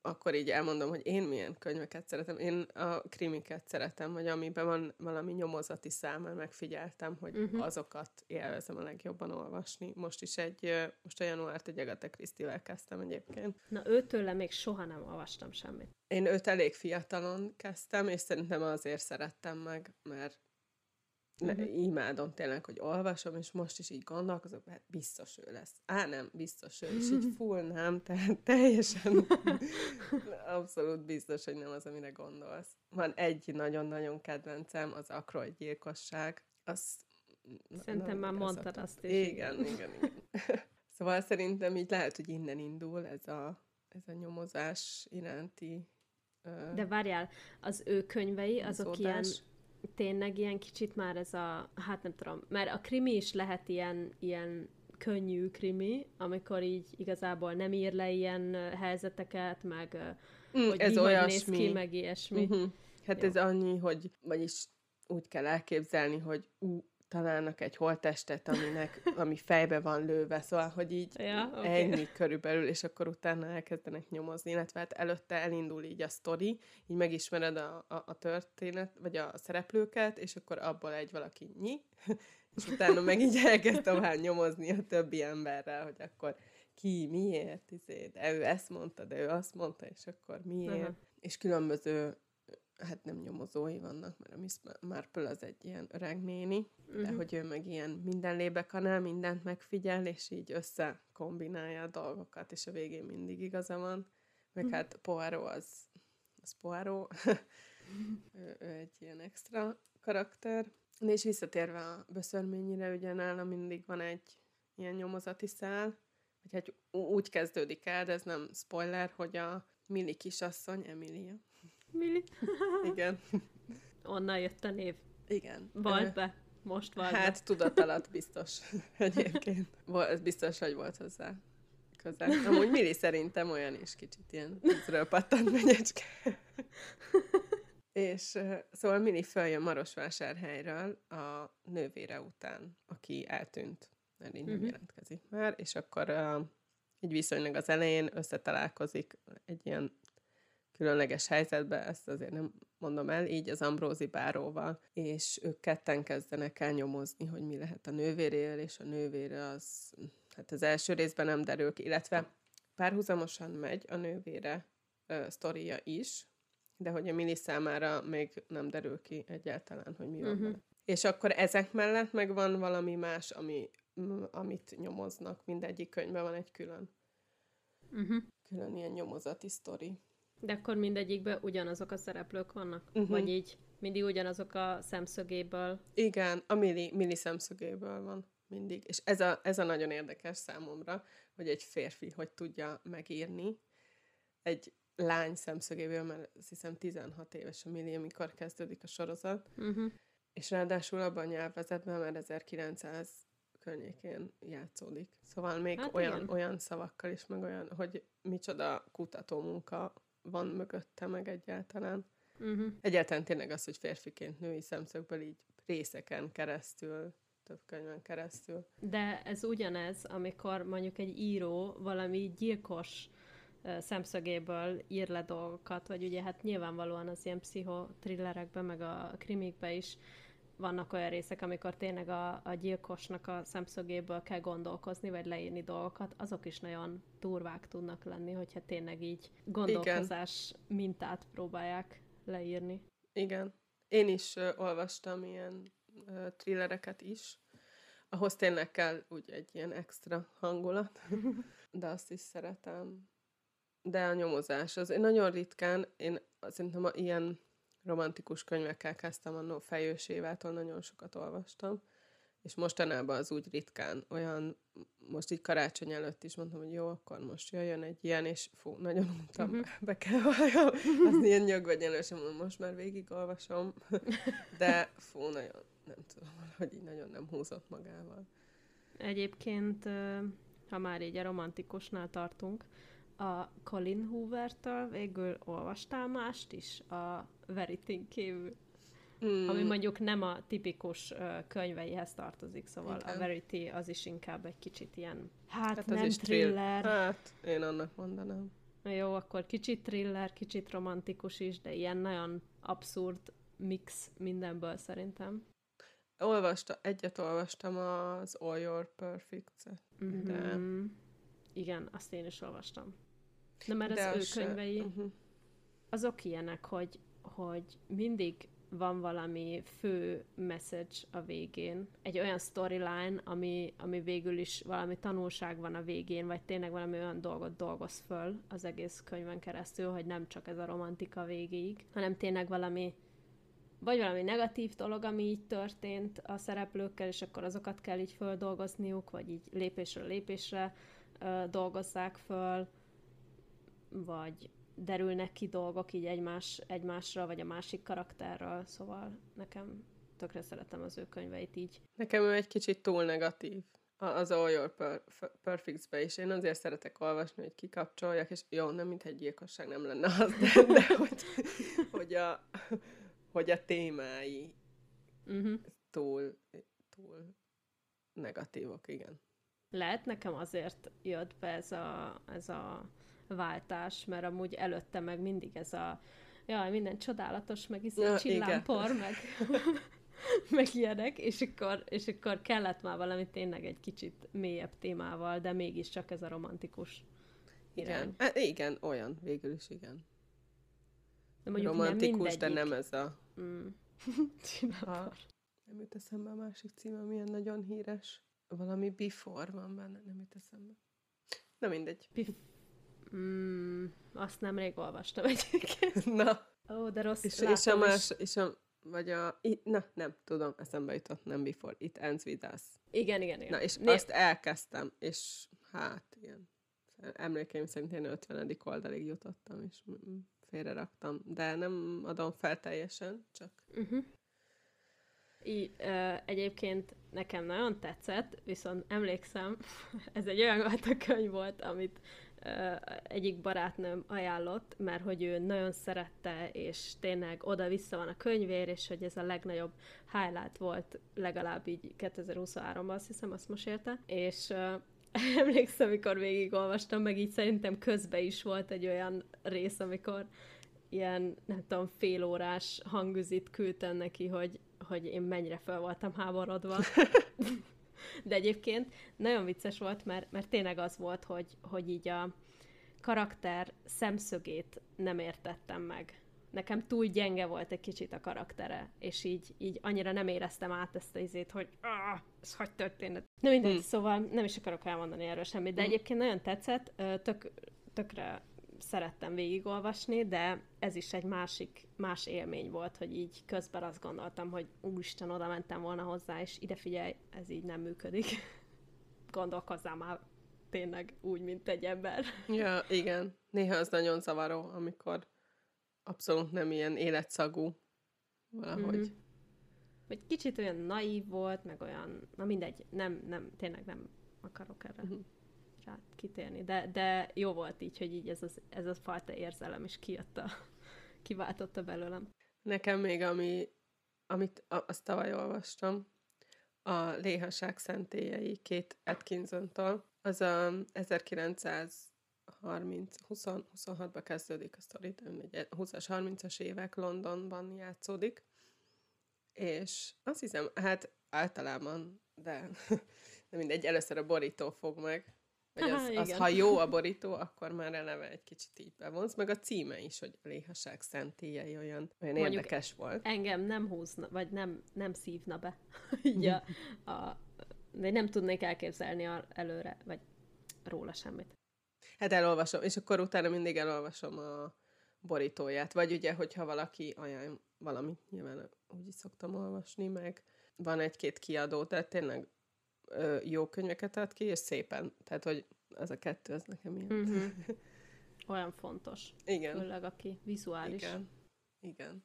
akkor így elmondom, hogy én milyen könyveket szeretem. Én a krimiket szeretem, vagy amiben van valami nyomozati szám, mert megfigyeltem, hogy uh-huh. azokat élvezem a legjobban olvasni. Most is egy, most a januárt egy Agatha Christie-vel kezdtem egyébként. Na őtőle még soha nem olvastam semmit. Én őt elég fiatalon kezdtem, és szerintem azért szerettem meg, mert Uh-huh. Imádom tényleg, hogy olvasom, és most is így gondolkozok, hát biztos ő lesz. Á, nem, biztos ő, és így full nem, tehát teljesen abszolút biztos, hogy nem az, amire gondolsz. Van egy nagyon-nagyon kedvencem, az Akroy gyilkosság. Azt, Szerintem már mondtad azt is. Igen, igen, igen. szóval szerintem így lehet, hogy innen indul ez a, ez a nyomozás iránti De várjál, az ő könyvei, azok ilyen tényleg ilyen kicsit már ez a, hát nem tudom, mert a krimi is lehet ilyen, ilyen könnyű krimi, amikor így igazából nem ír le ilyen helyzeteket, meg mm, hogy ez mi olyasmi. néz ki, meg ilyesmi. Uh-huh. Hát Jó. ez annyi, hogy vagyis úgy kell elképzelni, hogy ú, találnak egy holttestet, aminek, ami fejbe van lőve, szóval, hogy így Ja, oké. ennyi körülbelül, és akkor utána elkezdenek nyomozni, illetve hát előtte elindul így a sztori, így megismered a, a, a történet, vagy a szereplőket, és akkor abból egy valaki nyi, és utána meg így elkezd tovább nyomozni a többi emberrel, hogy akkor ki, miért, izé, de ő ezt mondta, de ő azt mondta, és akkor miért. Aha. És különböző, hát nem nyomozói vannak, mert a Miss Marple az egy ilyen öreg néni, de Mhm. hogy ő meg ilyen minden lébekanál, mindent megfigyel, és így összekombinálja a dolgokat, és a végén mindig igaza van. Meg Mhm. hát Poirot az, az Poirot, ő, ő egy ilyen extra karakter. De és visszatérve a böszörményire, ugye nála mindig van egy ilyen nyomozati szál, vagy hát úgy kezdődik el, de ez nem spoiler, hogy a Milli kisasszony, Emilia. Milli? Igen. Onnan jött a név. Igen. Volt be. Most be. Hát tudat alatt biztos egyébként. Ez biztos, hogy volt hozzá közel. Amúgy Mili szerintem olyan is kicsit ilyen tízről pattant megyecske. És szóval Mili följön Marosvásárhelyről a nővére után, aki eltűnt, mert így nem Mhm. jelentkezik már, és akkor uh, így viszonylag az elején összetalálkozik egy ilyen különleges helyzetbe, ezt azért nem mondom el, így az Ambrózi báróval, és ők ketten kezdenek el nyomozni, hogy mi lehet a nővérével, és a nővére az, hát az első részben nem derül ki, illetve párhuzamosan megy a nővére ö, sztoria is, de hogy a Mili számára még nem derül ki egyáltalán, hogy mi van vele. És akkor ezek mellett meg van valami más, ami, amit nyomoznak. Mindegyik könyvben van egy külön, Uh-huh. külön ilyen nyomozati sztori. De akkor mindegyikben ugyanazok a szereplők vannak? Mhm. Vagy így mindig ugyanazok a szemszögéből? Igen, a Mili, Mili szemszögéből van mindig. És ez a, ez a nagyon érdekes számomra, hogy egy férfi hogy tudja megírni egy lány szemszögéből, mert azt hiszem 16 éves a Mili, amikor kezdődik a sorozat, Uh-huh. és ráadásul abban a nyelvezetben már 1900 környékén játszódik. Szóval még Hát olyan, igen. olyan szavakkal is, meg olyan, hogy micsoda kutatómunka van mögötte, meg egyáltalán. Uh-huh. Egyáltalán tényleg az, hogy férfiként női szemszögből így részeken keresztül, több könyven keresztül. De ez ugyanez, amikor mondjuk egy író valami gyilkos szemszögéből ír le dolgokat, vagy ugye hát nyilvánvalóan az ilyen pszichotrillerekben, meg a krimikben is vannak olyan részek, amikor tényleg a, a gyilkosnak a szemszögéből kell gondolkozni, vagy leírni dolgokat, azok is nagyon durvák tudnak lenni, hogyha tényleg így gondolkozás mintát próbálják leírni. Igen. Én is ö, olvastam ilyen ö, thrillereket is. Ahhoz tényleg kell úgy egy ilyen extra hangulat, de azt is szeretem. De a nyomozás, az én nagyon ritkán, én szerintem a ilyen romantikus könyvekkel kezdtem annó Fejős Évától, nagyon sokat olvastam, és mostanában az úgy ritkán, olyan, most így karácsony előtt is mondtam, hogy jó, akkor most jöjjön egy ilyen, és fú, nagyon untam, Mhm. be kell valljam, az ilyen nyögvenyelős, mondom, most már végig olvasom, de fú, nagyon, nem tudom, hogy így nagyon nem húzott magával. Egyébként, ha már így a romantikusnál tartunk, a Colin Hoover-től végül olvastál mást is a Verity kívül, Mm, ami mondjuk nem a tipikus ö, könyveihez tartozik, szóval Igen. a Verity az is inkább egy kicsit ilyen, hát, hát nem az is thrill. thriller, Hát, én annak mondanám. jó, akkor kicsit thriller, kicsit romantikus is, de ilyen nagyon abszurd mix mindenből szerintem. Olvasta, egyet olvastam az All Your Perfect-et. De- Mhm. Igen, azt én is olvastam. Na, mert de az ő az se- könyvei... mhm. azok ilyenek, hogy, hogy mindig van valami fő message a végén, egy olyan storyline, ami, ami végül is valami tanulság van a végén, vagy tényleg valami olyan dolgot dolgoz föl az egész könyven keresztül, hogy nem csak ez a romantika végéig, hanem tényleg valami vagy valami negatív dolog, ami így történt a szereplőkkel, és akkor azokat kell így földolgozniuk, vagy így lépésről lépésre ö, dolgozzák föl, vagy derülnek ki dolgok így egymás, egymásra, vagy a másik karakterről, szóval nekem tökre szeretem az ő könyveit így. Nekem ő egy kicsit túl negatív az All Your per- Perfects-be is. Én azért szeretek olvasni, hogy kikapcsoljak, és jó, nem mint egy gyilkosság nem lenne az, de, de hogy, hogy, a, hogy a témái Uh-huh. túl, túl negatívok, igen. Lehet nekem azért jött be ez a, ez a váltás, mert amúgy előtte meg mindig ez a jaj, minden csodálatos, meg izé ja, csillámpor, meg, meg ilyenek, és akkor, és akkor kellett már valami tényleg egy kicsit mélyebb témával, de mégiscsak ez a romantikus irány. Igen, e, igen olyan, végül is igen. De mondjuk romantikus, nem de nem ez a... Mm. nem jut eszembe a másik címe, milyen nagyon híres. Valami Before van benne, nem jut eszembe. Na mindegy. Bef- mm, azt nemrég olvastam egyébként. Na. Ó, de rossz. És, és a más, és a, vagy a, na, nem, tudom, eszembe jutott, nem Before, It Ends With Us. Igen, igen, igen. Na, és Né- azt elkezdtem, és hát, ilyen, emlékeim szerint én 50. oldalig jutottam, és félre raktam, de nem adom fel teljesen, csak... Uh-huh. I, ö, egyébként nekem nagyon tetszett, viszont emlékszem, ez egy olyan könyv volt, amit egyik barátnőm ajánlott, mert hogy ő nagyon szerette, és tényleg oda-vissza van a könyvér, és hogy ez a legnagyobb highlight volt, legalább így 2023-ban, azt hiszem, azt most érte, és emlékszem, amikor végigolvastam, meg így szerintem közben is volt egy olyan rész, amikor ilyen, nem tudom, félórás hangüzit küldtem neki, hogy, hogy én mennyire fel voltam háborodva. De egyébként nagyon vicces volt, mert, mert tényleg az volt, hogy, hogy így a karakter szemszögét nem értettem meg. Nekem túl gyenge volt egy kicsit a karaktere, és így, így annyira nem éreztem át ezt a izét, hogy ah, ez hogy történt. Nem mindegy, hmm. szóval nem is akarok elmondani erről semmit, de hmm. egyébként nagyon tetszett, tök, tökre szerettem végigolvasni, de ez is egy másik, más élmény volt, hogy így közben azt gondoltam, hogy úristen, oda mentem volna hozzá, és ide figyelj, ez így nem működik. Gondolkozzál már tényleg úgy, mint egy ember. Ja, igen. Néha az nagyon zavaró, amikor abszolút nem ilyen életszagú valahogy. Mm-hmm. Vagy kicsit olyan naív volt, meg olyan, na mindegy, nem, nem, tényleg nem akarok erre. Mm-hmm rá kitérni, de, de jó volt így, hogy így ez, az, ez a fajta érzelem is kijött a, kiváltotta belőlem. Nekem még, ami, amit azt tavaly olvastam, a Léhaság szentélyei két Atkinson-tól, az a 1930 26-ba kezdődik a sztori, 20-as, 30-as évek Londonban játszódik, és azt hiszem, hát általában, de, de mindegy, először a borító fog meg, hogy az, az, ha jó a borító, akkor már eleve egy kicsit így bevonsz, meg a címe is, hogy a léhaság szentélyei olyan, olyan érdekes volt. Engem nem húzna, vagy nem, nem szívna be. így a, a, de nem tudnék elképzelni előre, vagy róla semmit. Hát elolvasom, és akkor utána mindig elolvasom a borítóját. Vagy ugye, hogyha valaki ajánl valamit, nyilván úgy is szoktam olvasni, meg van egy-két kiadó, tehát tényleg ö, jó könyveket ad ki, és szépen. Tehát, hogy az a kettő, az nekem ilyen. Mm-hmm. Olyan fontos. Igen. Főleg, aki vizuális. Igen. Igen.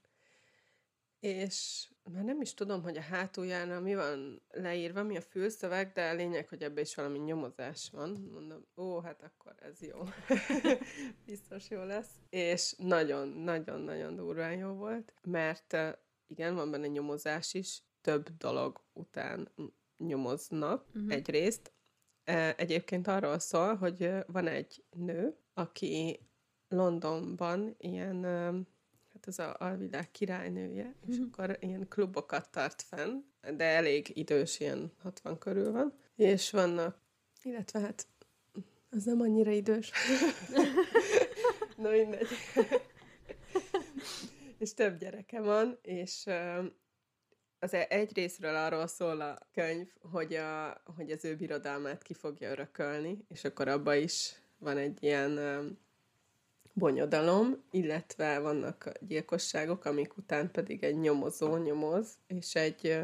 És már nem is tudom, hogy a hátulján mi van leírva, mi a fülszöveg, de a lényeg, hogy ebbe is valami nyomozás van. Mondom, ó, hát akkor ez jó. Biztos jó lesz. És nagyon-nagyon-nagyon durván jó volt, mert igen, van benne nyomozás is, több dolog után nyomoznak uh-huh. egyrészt. Egyébként arról szól, hogy van egy nő, aki Londonban ilyen, hát az a alvilág királynője, uh-huh. és mhm. akkor ilyen klubokat tart fenn, de elég idős, ilyen 60 körül van, és vannak, illetve hát az nem annyira idős. Na mindegy. és több gyereke van, és az egy részről arról szól a könyv, hogy, a, hogy az ő birodalmát ki fogja örökölni, és akkor abba is van egy ilyen bonyodalom, illetve vannak gyilkosságok, amik után pedig egy nyomozó nyomoz, és egy,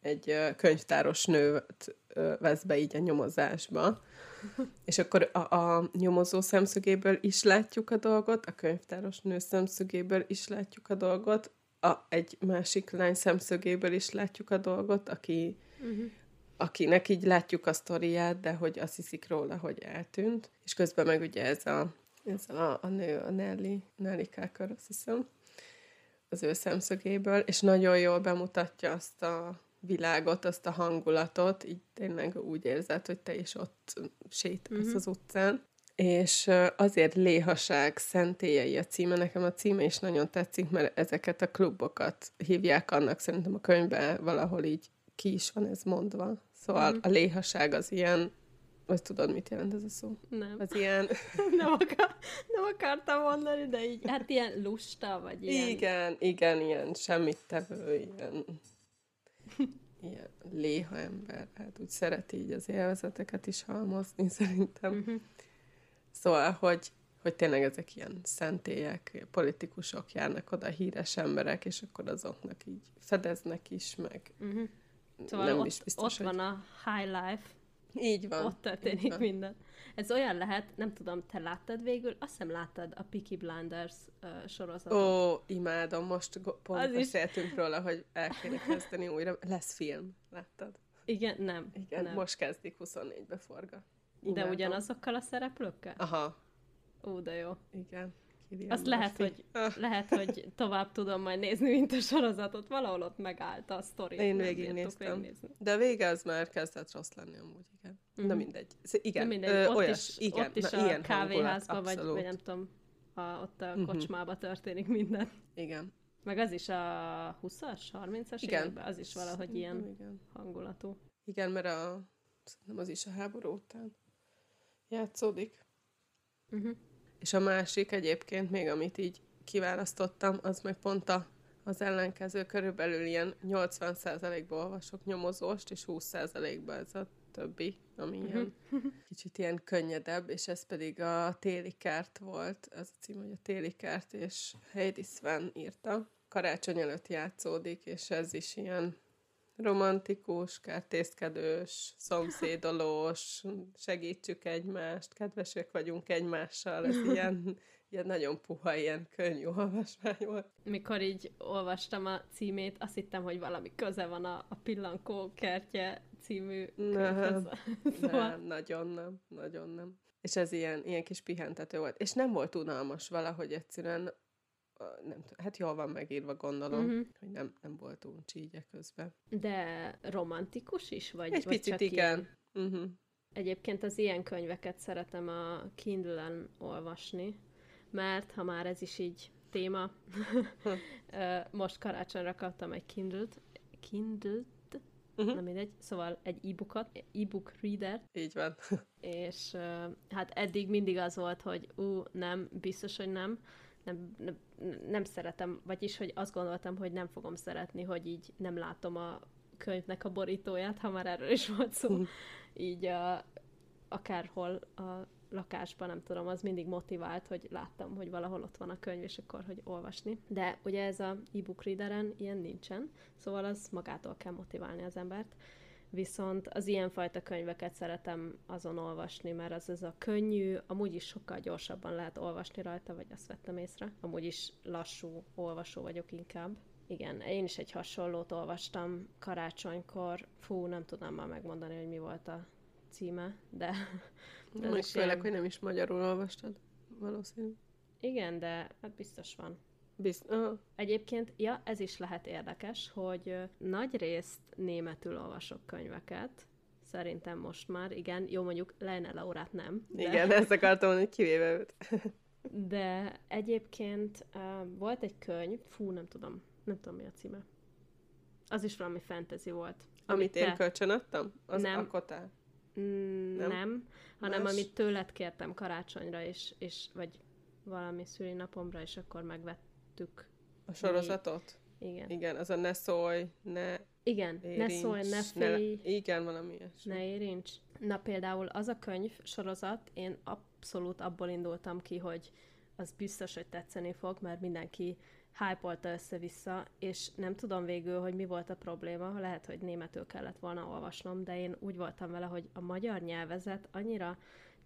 egy könyvtáros nőt vesz be így a nyomozásba. És akkor a, a nyomozó szemszögéből is látjuk a dolgot, a könyvtáros nő szemszögéből is látjuk a dolgot, a, egy másik lány szemszögéből is látjuk a dolgot, aki, uh-huh. akinek így látjuk a sztoriát, de hogy azt hiszik róla, hogy eltűnt. És közben meg ugye ez a, ez a, a nő, a Nelly, Nelly Kákar, azt hiszem, az ő szemszögéből, és nagyon jól bemutatja azt a világot, azt a hangulatot, így tényleg úgy érzed, hogy te is ott sétálsz mm-hmm. az utcán. És azért Léhaság szentélyei a címe. Nekem a címe is nagyon tetszik, mert ezeket a klubokat hívják annak, szerintem a könyvben valahol így ki is van ez mondva. Szóval mm. a léhaság az ilyen, vagy tudod, mit jelent ez a szó? Nem. Az ilyen... nem, akar, nem akartam mondani, de így, hát ilyen lusta, vagy ilyen... Igen, igen, ilyen semmit tevő, ilyen ilyen léha ember, hát úgy szereti így az élvezeteket is halmozni szerintem. Uh-huh. Szóval, hogy, hogy tényleg ezek ilyen szentélyek, politikusok járnak oda, híres emberek, és akkor azoknak így fedeznek is, meg uh-huh. Szóval nem ott, is biztos, ott hogy... van a high life. Így van. Ott történik van. minden. Ez olyan lehet, nem tudom, te láttad végül, azt hiszem láttad a Peaky Blinders uh, sorozatot. Ó, imádom, most pont az beszéltünk is. róla, hogy el kéne kezdeni újra. Lesz film, láttad? Igen, nem. Igen, nem. most kezdik 24-be forga. Imádom. De ugyanazokkal a szereplőkkel? Aha. Ó, de jó. Igen. Kilian Azt lehet hogy, lehet, hogy tovább tudom majd nézni, mint a sorozatot. Valahol ott megállt a sztori. Én végignéztem. De a vége az már kezdett rossz lenni amúgy, igen. Mm. Na mindegy. Igen, Na mindegy. Ö, ott olyas, is, igen. Ott is Na, a ilyen kávéházban, vagy, vagy nem tudom, a, ott a uh-huh. kocsmába történik minden. Igen. Meg az is a 20-as, 30-as igen. években, az is valahogy ilyen igen. hangulatú. Igen, mert a, nem az is a háború után játszódik. Uh-huh. És a másik egyébként még, amit így kiválasztottam, az meg pont a, az ellenkező, körülbelül ilyen 80%-ba olvasok nyomozóst, és 20%-ba ez a többi, ami uh-huh. ilyen kicsit ilyen könnyedebb, és ez pedig a Téli Kert volt, ez a cím, hogy a Téli Kert, és Heidi Sven írta. Karácsony előtt játszódik, és ez is ilyen romantikus, kertészkedős, szomszédolós, segítsük egymást, kedvesek vagyunk egymással, ez ilyen, ilyen nagyon puha, ilyen könnyű olvasmány volt. Mikor így olvastam a címét, azt hittem, hogy valami köze van a, a Pillankó kertje című nem, szóval... nem, nagyon nem, nagyon nem. És ez ilyen, ilyen kis pihentető volt. És nem volt unalmas valahogy egyszerűen nem hát jól van megírva, gondolom, uh-huh. hogy nem, nem volt uncsi közben. De romantikus is? Vagy, Egy vagy picit csak igen. Ilyen? Uh-huh. Egyébként az ilyen könyveket szeretem a Kindle-en olvasni, mert ha már ez is így téma, most karácsonyra kaptam egy Kindle-t, Kindle-t, uh-huh. nem mindegy, szóval egy e-bookot, e-book reader. Így van. És hát eddig mindig az volt, hogy ú, nem, biztos, hogy nem, nem, nem, nem szeretem, vagyis, hogy azt gondoltam, hogy nem fogom szeretni, hogy így nem látom a könyvnek a borítóját, ha már erről is volt szó. Így a, akárhol a lakásban, nem tudom, az mindig motivált, hogy láttam, hogy valahol ott van a könyv, és akkor, hogy olvasni. De ugye ez a e-book readeren ilyen nincsen, szóval az magától kell motiválni az embert viszont az ilyenfajta könyveket szeretem azon olvasni, mert az ez a könnyű, amúgy is sokkal gyorsabban lehet olvasni rajta, vagy azt vettem észre. Amúgy is lassú olvasó vagyok inkább. Igen, én is egy hasonlót olvastam karácsonykor. Fú, nem tudnám már megmondani, hogy mi volt a címe, de... de Meg főleg, ilyen... hogy nem is magyarul olvastad, valószínű. Igen, de hát biztos van. Bizt- uh. Egyébként, ja, ez is lehet érdekes, hogy nagy részt németül olvasok könyveket, szerintem most már, igen, jó mondjuk Lene Laurát nem. De... Igen, ezt akartam hogy kivéve őt. de egyébként uh, volt egy könyv, fú, nem tudom, nem tudom mi a címe. Az is valami fantasy volt. Amit, amit én te... kölcsön adtam? Az nem. Akotál? Mm, nem, nem hanem Más? amit tőled kértem karácsonyra, és, és vagy valami szülinapomra, és akkor megvett vettük. A sorozatot? Mi... Igen. Igen, az a ne szólj, ne Igen, érincs, ne szólj, ne félj. Ne, igen, valami ilyesmi. Ne érincs. Na például az a könyv sorozat, én abszolút abból indultam ki, hogy az biztos, hogy tetszeni fog, mert mindenki hype össze-vissza, és nem tudom végül, hogy mi volt a probléma, lehet, hogy németül kellett volna olvasnom, de én úgy voltam vele, hogy a magyar nyelvezet annyira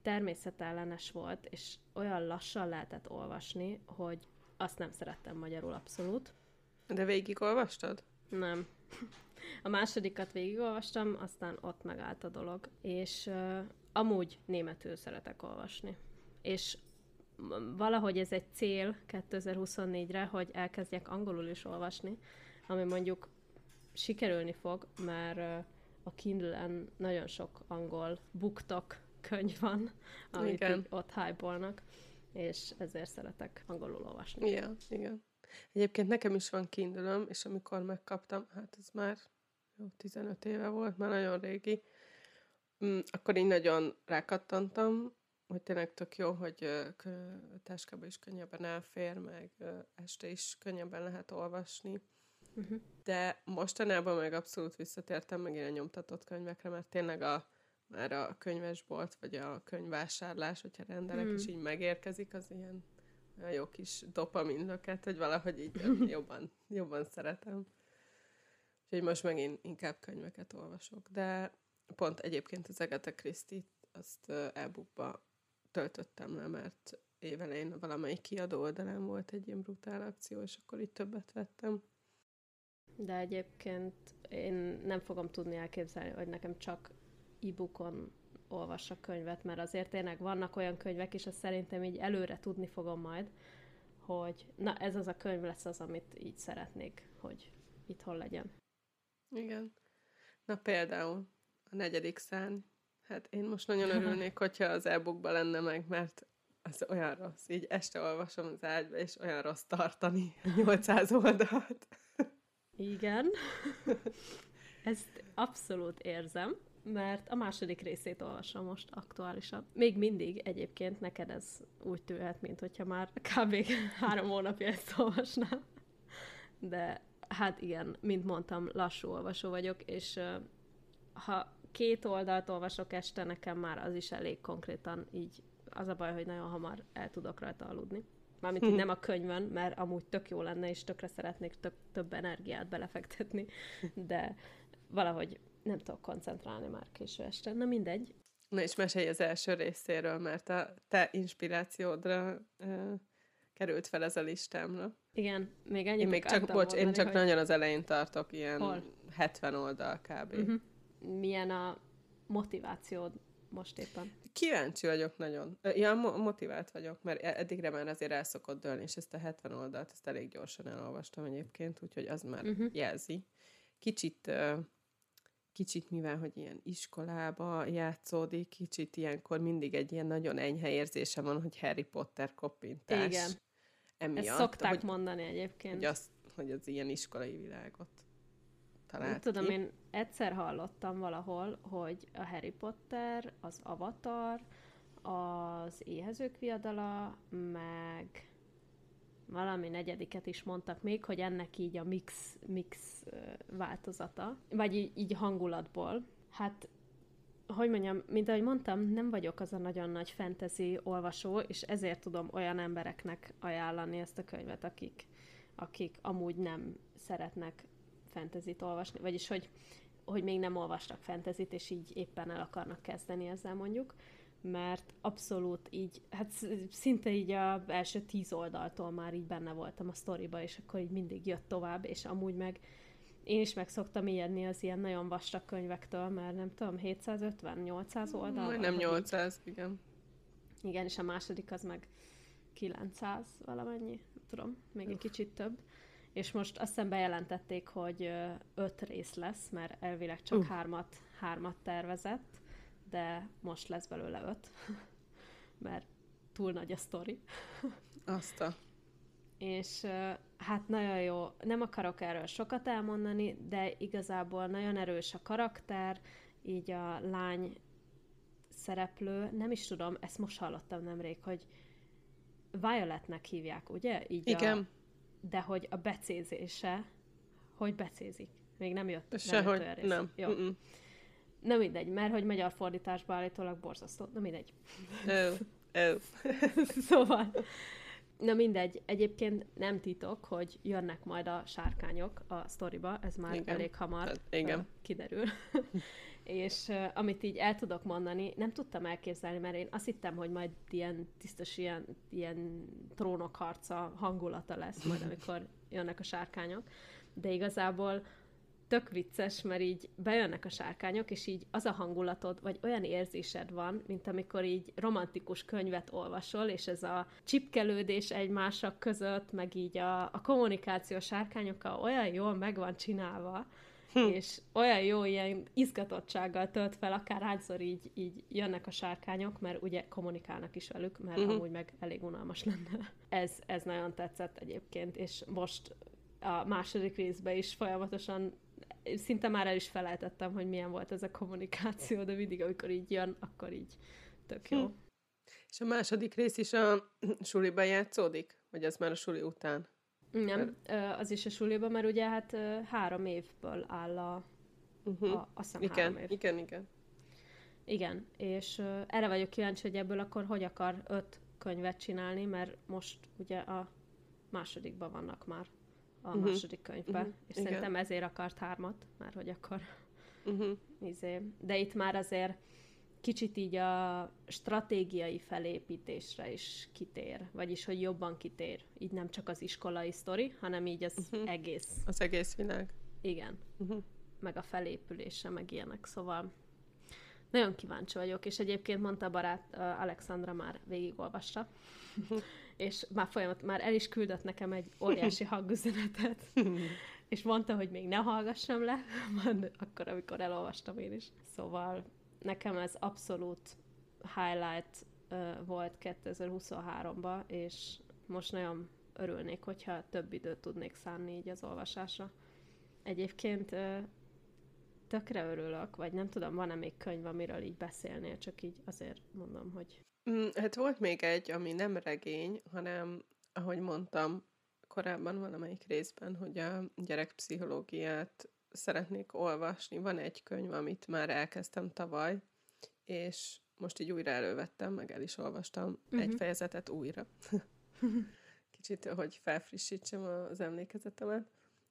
természetellenes volt, és olyan lassan lehetett olvasni, hogy azt nem szerettem magyarul abszolút. De végigolvastad? Nem. A másodikat végigolvastam, aztán ott megállt a dolog. És uh, amúgy németül szeretek olvasni. És valahogy ez egy cél 2024-re, hogy elkezdjek angolul is olvasni, ami mondjuk sikerülni fog, mert a Kindle-en nagyon sok angol buktok könyv van, amit ott hype és ezért szeretek angolul olvasni. Igen, igen. Egyébként nekem is van kindle és amikor megkaptam, hát ez már jó, 15 éve volt, már nagyon régi, mm, akkor így nagyon rákattantam, hogy tényleg tök jó, hogy táskába is könnyebben elfér, meg este is könnyebben lehet olvasni. Uh-huh. De mostanában meg abszolút visszatértem megint a nyomtatott könyvekre, mert tényleg a, már a könyvesbolt, vagy a könyvvásárlás, hogyha rendelek, hmm. és így megérkezik, az ilyen olyan jó kis dopaminlöket, hogy valahogy így jobban, jobban szeretem. Úgyhogy most megint inkább könyveket olvasok. De pont egyébként az Agatha Christie-t azt e-bookba töltöttem le, mert évelején valamelyik kiadó oldalán volt egy ilyen brutál akció, és akkor itt többet vettem. De egyébként én nem fogom tudni elképzelni, hogy nekem csak e-bookon olvassak könyvet, mert azért tényleg vannak olyan könyvek, és azt szerintem így előre tudni fogom majd, hogy na ez az a könyv lesz az, amit így szeretnék, hogy itthon legyen. Igen. Na például a negyedik szárny. Hát én most nagyon örülnék, hogyha az e lenne meg, mert az olyan rossz. Így este olvasom az ágyba, és olyan rossz tartani 800 oldalt. Igen. Ezt abszolút érzem mert a második részét olvasom most aktuálisan. Még mindig egyébként neked ez úgy tűnhet, mint hogyha már kb. három hónapja ezt olvasnám. De hát igen, mint mondtam, lassú olvasó vagyok, és ha két oldalt olvasok este, nekem már az is elég konkrétan így az a baj, hogy nagyon hamar el tudok rajta aludni. Mármint így nem a könyvön, mert amúgy tök jó lenne, és tökre szeretnék tök, több energiát belefektetni, de valahogy nem tudok koncentrálni már késő este. Na mindegy. Na és mesélj az első részéről, mert a te inspirációdra uh, került fel ez a listámra. Igen, még ennyi. Én még csak, bocs, mondani, én csak hogy... nagyon az elején tartok, ilyen Hol? 70 oldal kb. Uh-huh. Milyen a motivációd most éppen? Kíváncsi vagyok nagyon. Ja, mo- motivált vagyok, mert e- eddigre már azért el szokott dőlni, és ezt a 70 oldalt, ezt elég gyorsan elolvastam egyébként, úgyhogy az már uh-huh. jelzi. Kicsit uh, kicsit mivel, hogy ilyen iskolába játszódik, kicsit ilyenkor mindig egy ilyen nagyon enyhe érzése van, hogy Harry Potter koppintás. Igen. Emiatt, Ezt szokták hogy, mondani egyébként. Hogy, az, hogy az ilyen iskolai világot talált Nem tudom, én egyszer hallottam valahol, hogy a Harry Potter, az Avatar, az Éhezők viadala, meg valami negyediket is mondtak még, hogy ennek így a mix, mix változata, vagy így, így hangulatból. Hát, hogy mondjam, mint ahogy mondtam, nem vagyok az a nagyon nagy fantasy olvasó, és ezért tudom olyan embereknek ajánlani ezt a könyvet, akik, akik amúgy nem szeretnek fantasy olvasni, vagyis hogy, hogy még nem olvastak fantasy és így éppen el akarnak kezdeni ezzel mondjuk mert abszolút így, hát szinte így a első tíz oldaltól már így benne voltam a sztoriba, és akkor így mindig jött tovább, és amúgy meg én is meg szoktam ijedni az ilyen nagyon vastag könyvektől, mert nem tudom, 750-800 oldal? Nem 800, így... igen. Igen, és a második az meg 900 valamennyi, tudom, még egy kicsit több. És most azt hiszem bejelentették, hogy öt rész lesz, mert elvileg csak uh. hármat, hármat tervezett de most lesz belőle öt, mert túl nagy a sztori. Azt a... És hát nagyon jó, nem akarok erről sokat elmondani, de igazából nagyon erős a karakter, így a lány szereplő, nem is tudom, ezt most hallottam nemrég, hogy Violetnek hívják, ugye? Így Igen. A, de hogy a becézése, hogy becézik. Még nem jött. Sehogy, nem. nem. Jó. Mm-mm. Na mindegy, mert hogy magyar fordításban állítólag borzasztó. Na mindegy. Oh, oh. szóval, na mindegy. Egyébként nem titok, hogy jönnek majd a sárkányok a sztoriba, ez már Igen. elég hamar hát, Igen. Kiderül. és uh, amit így el tudok mondani, nem tudtam elképzelni, mert én azt hittem, hogy majd ilyen tisztes, ilyen, ilyen trónokharca hangulata lesz majd, amikor jönnek a sárkányok. De igazából tök vicces, mert így bejönnek a sárkányok, és így az a hangulatod, vagy olyan érzésed van, mint amikor így romantikus könyvet olvasol, és ez a csipkelődés egymások között, meg így a, a kommunikáció sárkányokkal olyan jól meg van csinálva, hm. és olyan jó ilyen izgatottsággal tölt fel, akár hányszor így, így jönnek a sárkányok, mert ugye kommunikálnak is velük, mert uh-huh. amúgy meg elég unalmas lenne. Ez, ez nagyon tetszett egyébként, és most a második részben is folyamatosan szinte már el is felejtettem, hogy milyen volt ez a kommunikáció, de mindig, amikor így jön, akkor így tök jó. Hm. És a második rész is a suliban játszódik? Vagy az már a suli után? Nem, mert... az is a suliban, mert ugye hát három évből áll a, uh-huh. a azt hiszem igen, három év. Igen, igen. Igen, és erre vagyok kíváncsi, hogy ebből akkor hogy akar öt könyvet csinálni, mert most ugye a másodikban vannak már a uh-huh. második könyvbe, uh-huh. és Igen. szerintem ezért akart hármat, már hogy akar. Uh-huh. Izé. De itt már azért kicsit így a stratégiai felépítésre is kitér, vagyis hogy jobban kitér. Így nem csak az iskolai sztori, hanem így az uh-huh. egész. Az egész világ. Igen. Uh-huh. Meg a felépülése, meg ilyenek. Szóval nagyon kíváncsi vagyok, és egyébként mondta a barát, Alexandra már végigolvasta. és már folyamat, már el is küldött nekem egy óriási hangüzenetet, és mondta, hogy még ne hallgassam le, akkor, amikor elolvastam én is. Szóval nekem ez abszolút highlight uh, volt 2023-ban, és most nagyon örülnék, hogyha több időt tudnék szánni így az olvasásra. Egyébként uh, tökre örülök, vagy nem tudom, van-e még könyv, amiről így beszélnél, csak így azért mondom, hogy... Mm, hát volt még egy, ami nem regény, hanem, ahogy mondtam korábban valamelyik részben, hogy a gyerekpszichológiát szeretnék olvasni. Van egy könyv, amit már elkezdtem tavaly, és most így újra elővettem, meg el is olvastam uh-huh. egy fejezetet újra. Kicsit, hogy felfrissítsem az emlékezetemet.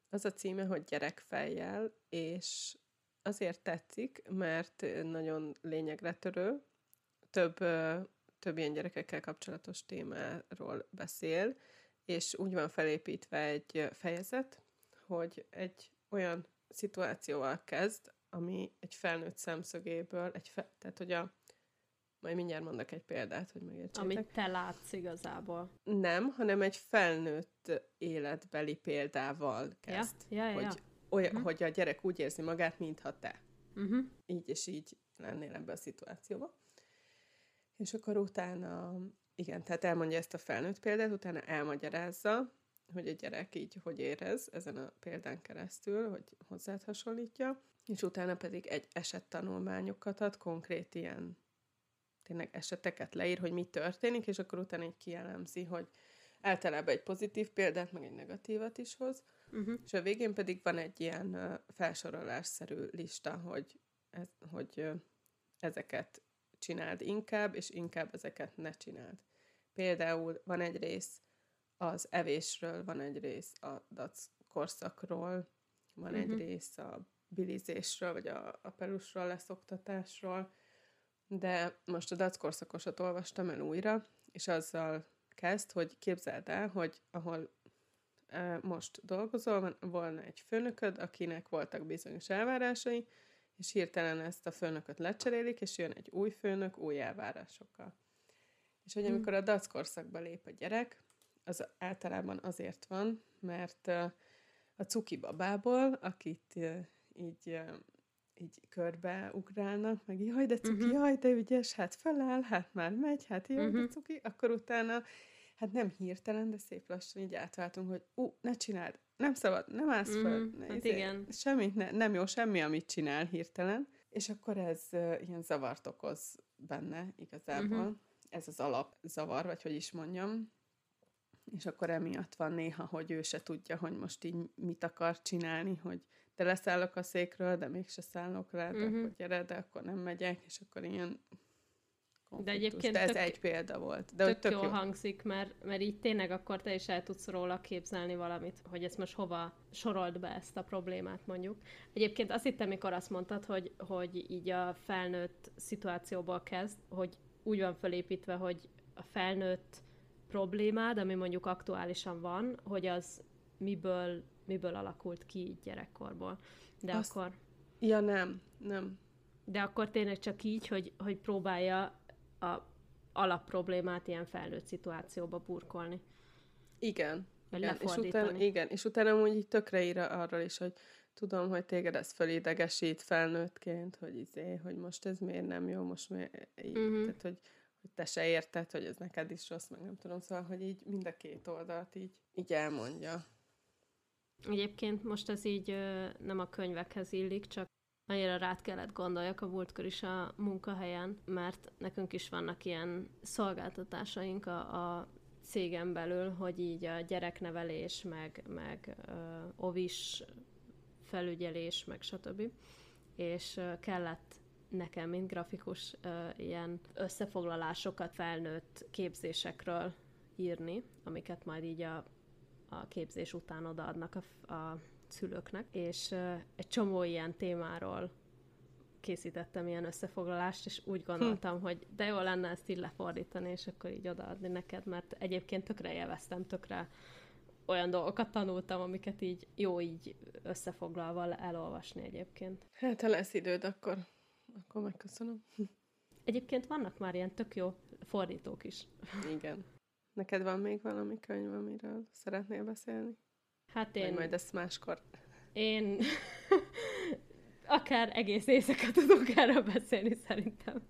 Az a címe, hogy Gyerekfejjel, és azért tetszik, mert nagyon lényegre törő, több, több ilyen gyerekekkel kapcsolatos témáról beszél, és úgy van felépítve egy fejezet, hogy egy olyan szituációval kezd, ami egy felnőtt szemszögéből, egy fe, tehát hogy a majd mindjárt mondok egy példát, hogy megértsétek. Amit te látsz igazából. Nem, hanem egy felnőtt életbeli példával kezd. Ja, ja, ja. Hogy, olyan, uh-huh. hogy a gyerek úgy érzi magát, mintha te. Uh-huh. Így és így lennél ebben a szituációban. És akkor utána, igen, tehát elmondja ezt a felnőtt példát, utána elmagyarázza, hogy a gyerek így hogy érez ezen a példán keresztül, hogy hozzád hasonlítja, és utána pedig egy esettanulmányokat ad, konkrét ilyen tényleg eseteket leír, hogy mi történik, és akkor utána egy kielemzi, hogy általában egy pozitív példát, meg egy negatívat is hoz, uh-huh. és a végén pedig van egy ilyen felsorolásszerű lista, hogy, ez, hogy ezeket csináld inkább, és inkább ezeket ne csináld. Például van egy rész az evésről, van egy rész a dac korszakról, van uh-huh. egy mhm. rész a bilizésről, vagy a, a pelusról, leszoktatásról, de most a dac korszakosat olvastam el újra, és azzal kezd, hogy képzeld el, hogy ahol e, most dolgozol, van, volna egy főnököd, akinek voltak bizonyos elvárásai, és hirtelen ezt a főnököt lecserélik, és jön egy új főnök új elvárásokkal. És hogy hm. amikor a dac korszakba lép a gyerek, az általában azért van, mert a cuki babából, akit így, így körbe ugrálnak, meg jaj, de cuki, uh-huh. jaj, de ügyes, hát feláll, hát már megy, hát jó, uh-huh. de cuki, akkor utána, hát nem hirtelen, de szép lassan így átváltunk, hogy ú, ne csináld, nem szabad, nem állsz uh-huh. föl, ne, hát izé, igen. Semmit, ne, nem jó semmi, amit csinál hirtelen, és akkor ez uh, ilyen zavart okoz benne igazából. Uh-huh. Ez az alapzavar, vagy hogy is mondjam és akkor emiatt van néha, hogy ő se tudja, hogy most így mit akar csinálni, hogy de leszállok a székről, de mégse szállok le, de uh-huh. akkor gyere, de akkor nem megyek, és akkor ilyen de egyébként de ez tök, egy példa volt. De tök, tök jó, jó hangzik, mert, mert így tényleg akkor te is el tudsz róla képzelni valamit, hogy ezt most hova sorold be ezt a problémát mondjuk. Egyébként azt hittem, mikor azt mondtad, hogy, hogy így a felnőtt szituációból kezd, hogy úgy van felépítve, hogy a felnőtt problémád, ami mondjuk aktuálisan van, hogy az miből, miből alakult ki így gyerekkorból. De Azt... akkor... Ja, nem, nem. De akkor tényleg csak így, hogy, hogy próbálja a alapproblémát ilyen felnőtt szituációba burkolni. Igen. igen. És utána, igen, és utána úgy így tökre ír arról is, hogy tudom, hogy téged ez fölidegesít felnőttként, hogy izé, hogy most ez miért nem jó, most miért így, uh-huh. tehát, hogy, hogy te se érted, hogy ez neked is rossz, meg nem tudom, szóval, hogy így mind a két oldalt így, így elmondja. Egyébként most ez így nem a könyvekhez illik, csak annyira rád kellett gondoljak a múltkor is a munkahelyen, mert nekünk is vannak ilyen szolgáltatásaink a, a cégen belül, hogy így a gyereknevelés, meg, meg uh, ovis felügyelés, meg stb. És uh, kellett nekem, mint grafikus, uh, ilyen összefoglalásokat felnőtt képzésekről írni, amiket majd így a, a képzés után odaadnak a, a szülőknek, és egy csomó ilyen témáról készítettem ilyen összefoglalást, és úgy gondoltam, hm. hogy de jó lenne ezt így lefordítani, és akkor így odaadni neked, mert egyébként tökre élveztem, tökre olyan dolgokat tanultam, amiket így jó így összefoglalva elolvasni egyébként. Hát, ha lesz időd, akkor, akkor megköszönöm. Egyébként vannak már ilyen tök jó fordítók is. Igen. Neked van még valami könyv, amiről szeretnél beszélni? Hát én... Vagy majd ezt máskor. Én akár egész éjszaka tudunk erről beszélni szerintem.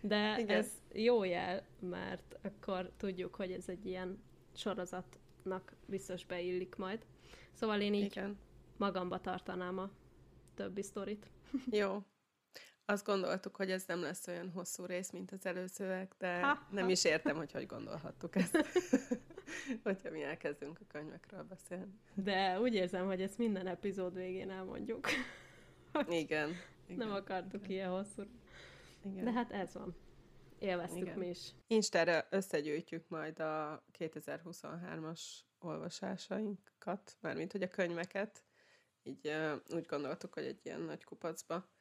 De Igen. ez jó jel, mert akkor tudjuk, hogy ez egy ilyen sorozatnak biztos beillik majd. Szóval én így Igen. magamba tartanám a többi sztorit. Jó. Azt gondoltuk, hogy ez nem lesz olyan hosszú rész, mint az előzőek, de ha, nem ha. is értem, hogy hogy gondolhattuk ezt. Hogyha mi elkezdünk a könyvekről beszélni. De úgy érzem, hogy ezt minden epizód végén elmondjuk. Igen. igen. Nem akartuk igen. ilyen hosszú. Igen. De hát ez van. Élveztük igen. mi is. Instára összegyűjtjük majd a 2023-as olvasásainkat, mármint hogy a könyveket. Így uh, úgy gondoltuk, hogy egy ilyen nagy kupacba.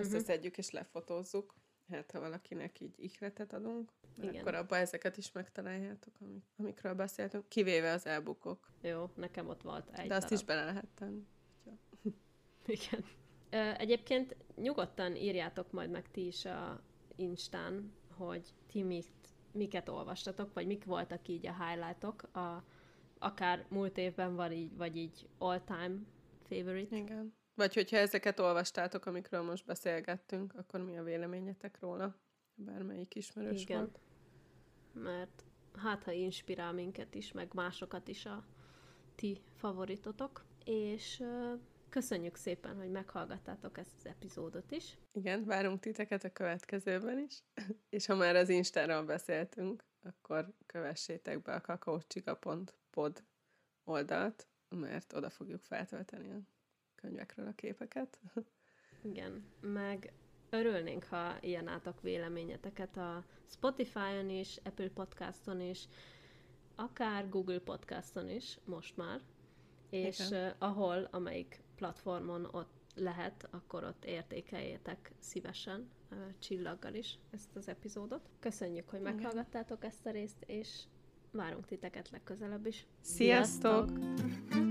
Összeszedjük és lefotózzuk. Hát, ha valakinek így ihletet adunk, Igen. akkor abban ezeket is megtaláljátok, amik, amikről beszéltünk, kivéve az elbukok. Jó, nekem ott volt egy De azt darab. is bele lehet tenni. Ja. Igen. Egyébként nyugodtan írjátok majd meg ti is a Instán, hogy ti mit, miket olvastatok, vagy mik voltak így a highlightok, a, akár múlt évben, vagy így, vagy így all-time favorite. Igen. Vagy hogyha ezeket olvastátok, amikről most beszélgettünk, akkor mi a véleményetek róla? Bármelyik ismerős Igen. volt. Mert hát, ha inspirál minket is, meg másokat is a ti favoritotok. És Köszönjük szépen, hogy meghallgattátok ezt az epizódot is. Igen, várunk titeket a következőben is. És ha már az Instáról beszéltünk, akkor kövessétek be a kakaócsiga.pod oldalt, mert oda fogjuk feltölteni a könyvekről a képeket. Igen, meg örülnénk, ha ilyen átok véleményeteket a Spotify-on is, Apple Podcaston is, akár Google Podcaston is, most már, és Igen. ahol, amelyik platformon ott lehet, akkor ott értékeljétek szívesen csillaggal is ezt az epizódot. Köszönjük, hogy meghallgattátok ezt a részt, és várunk titeket legközelebb is. Sziasztok! Sziasztok!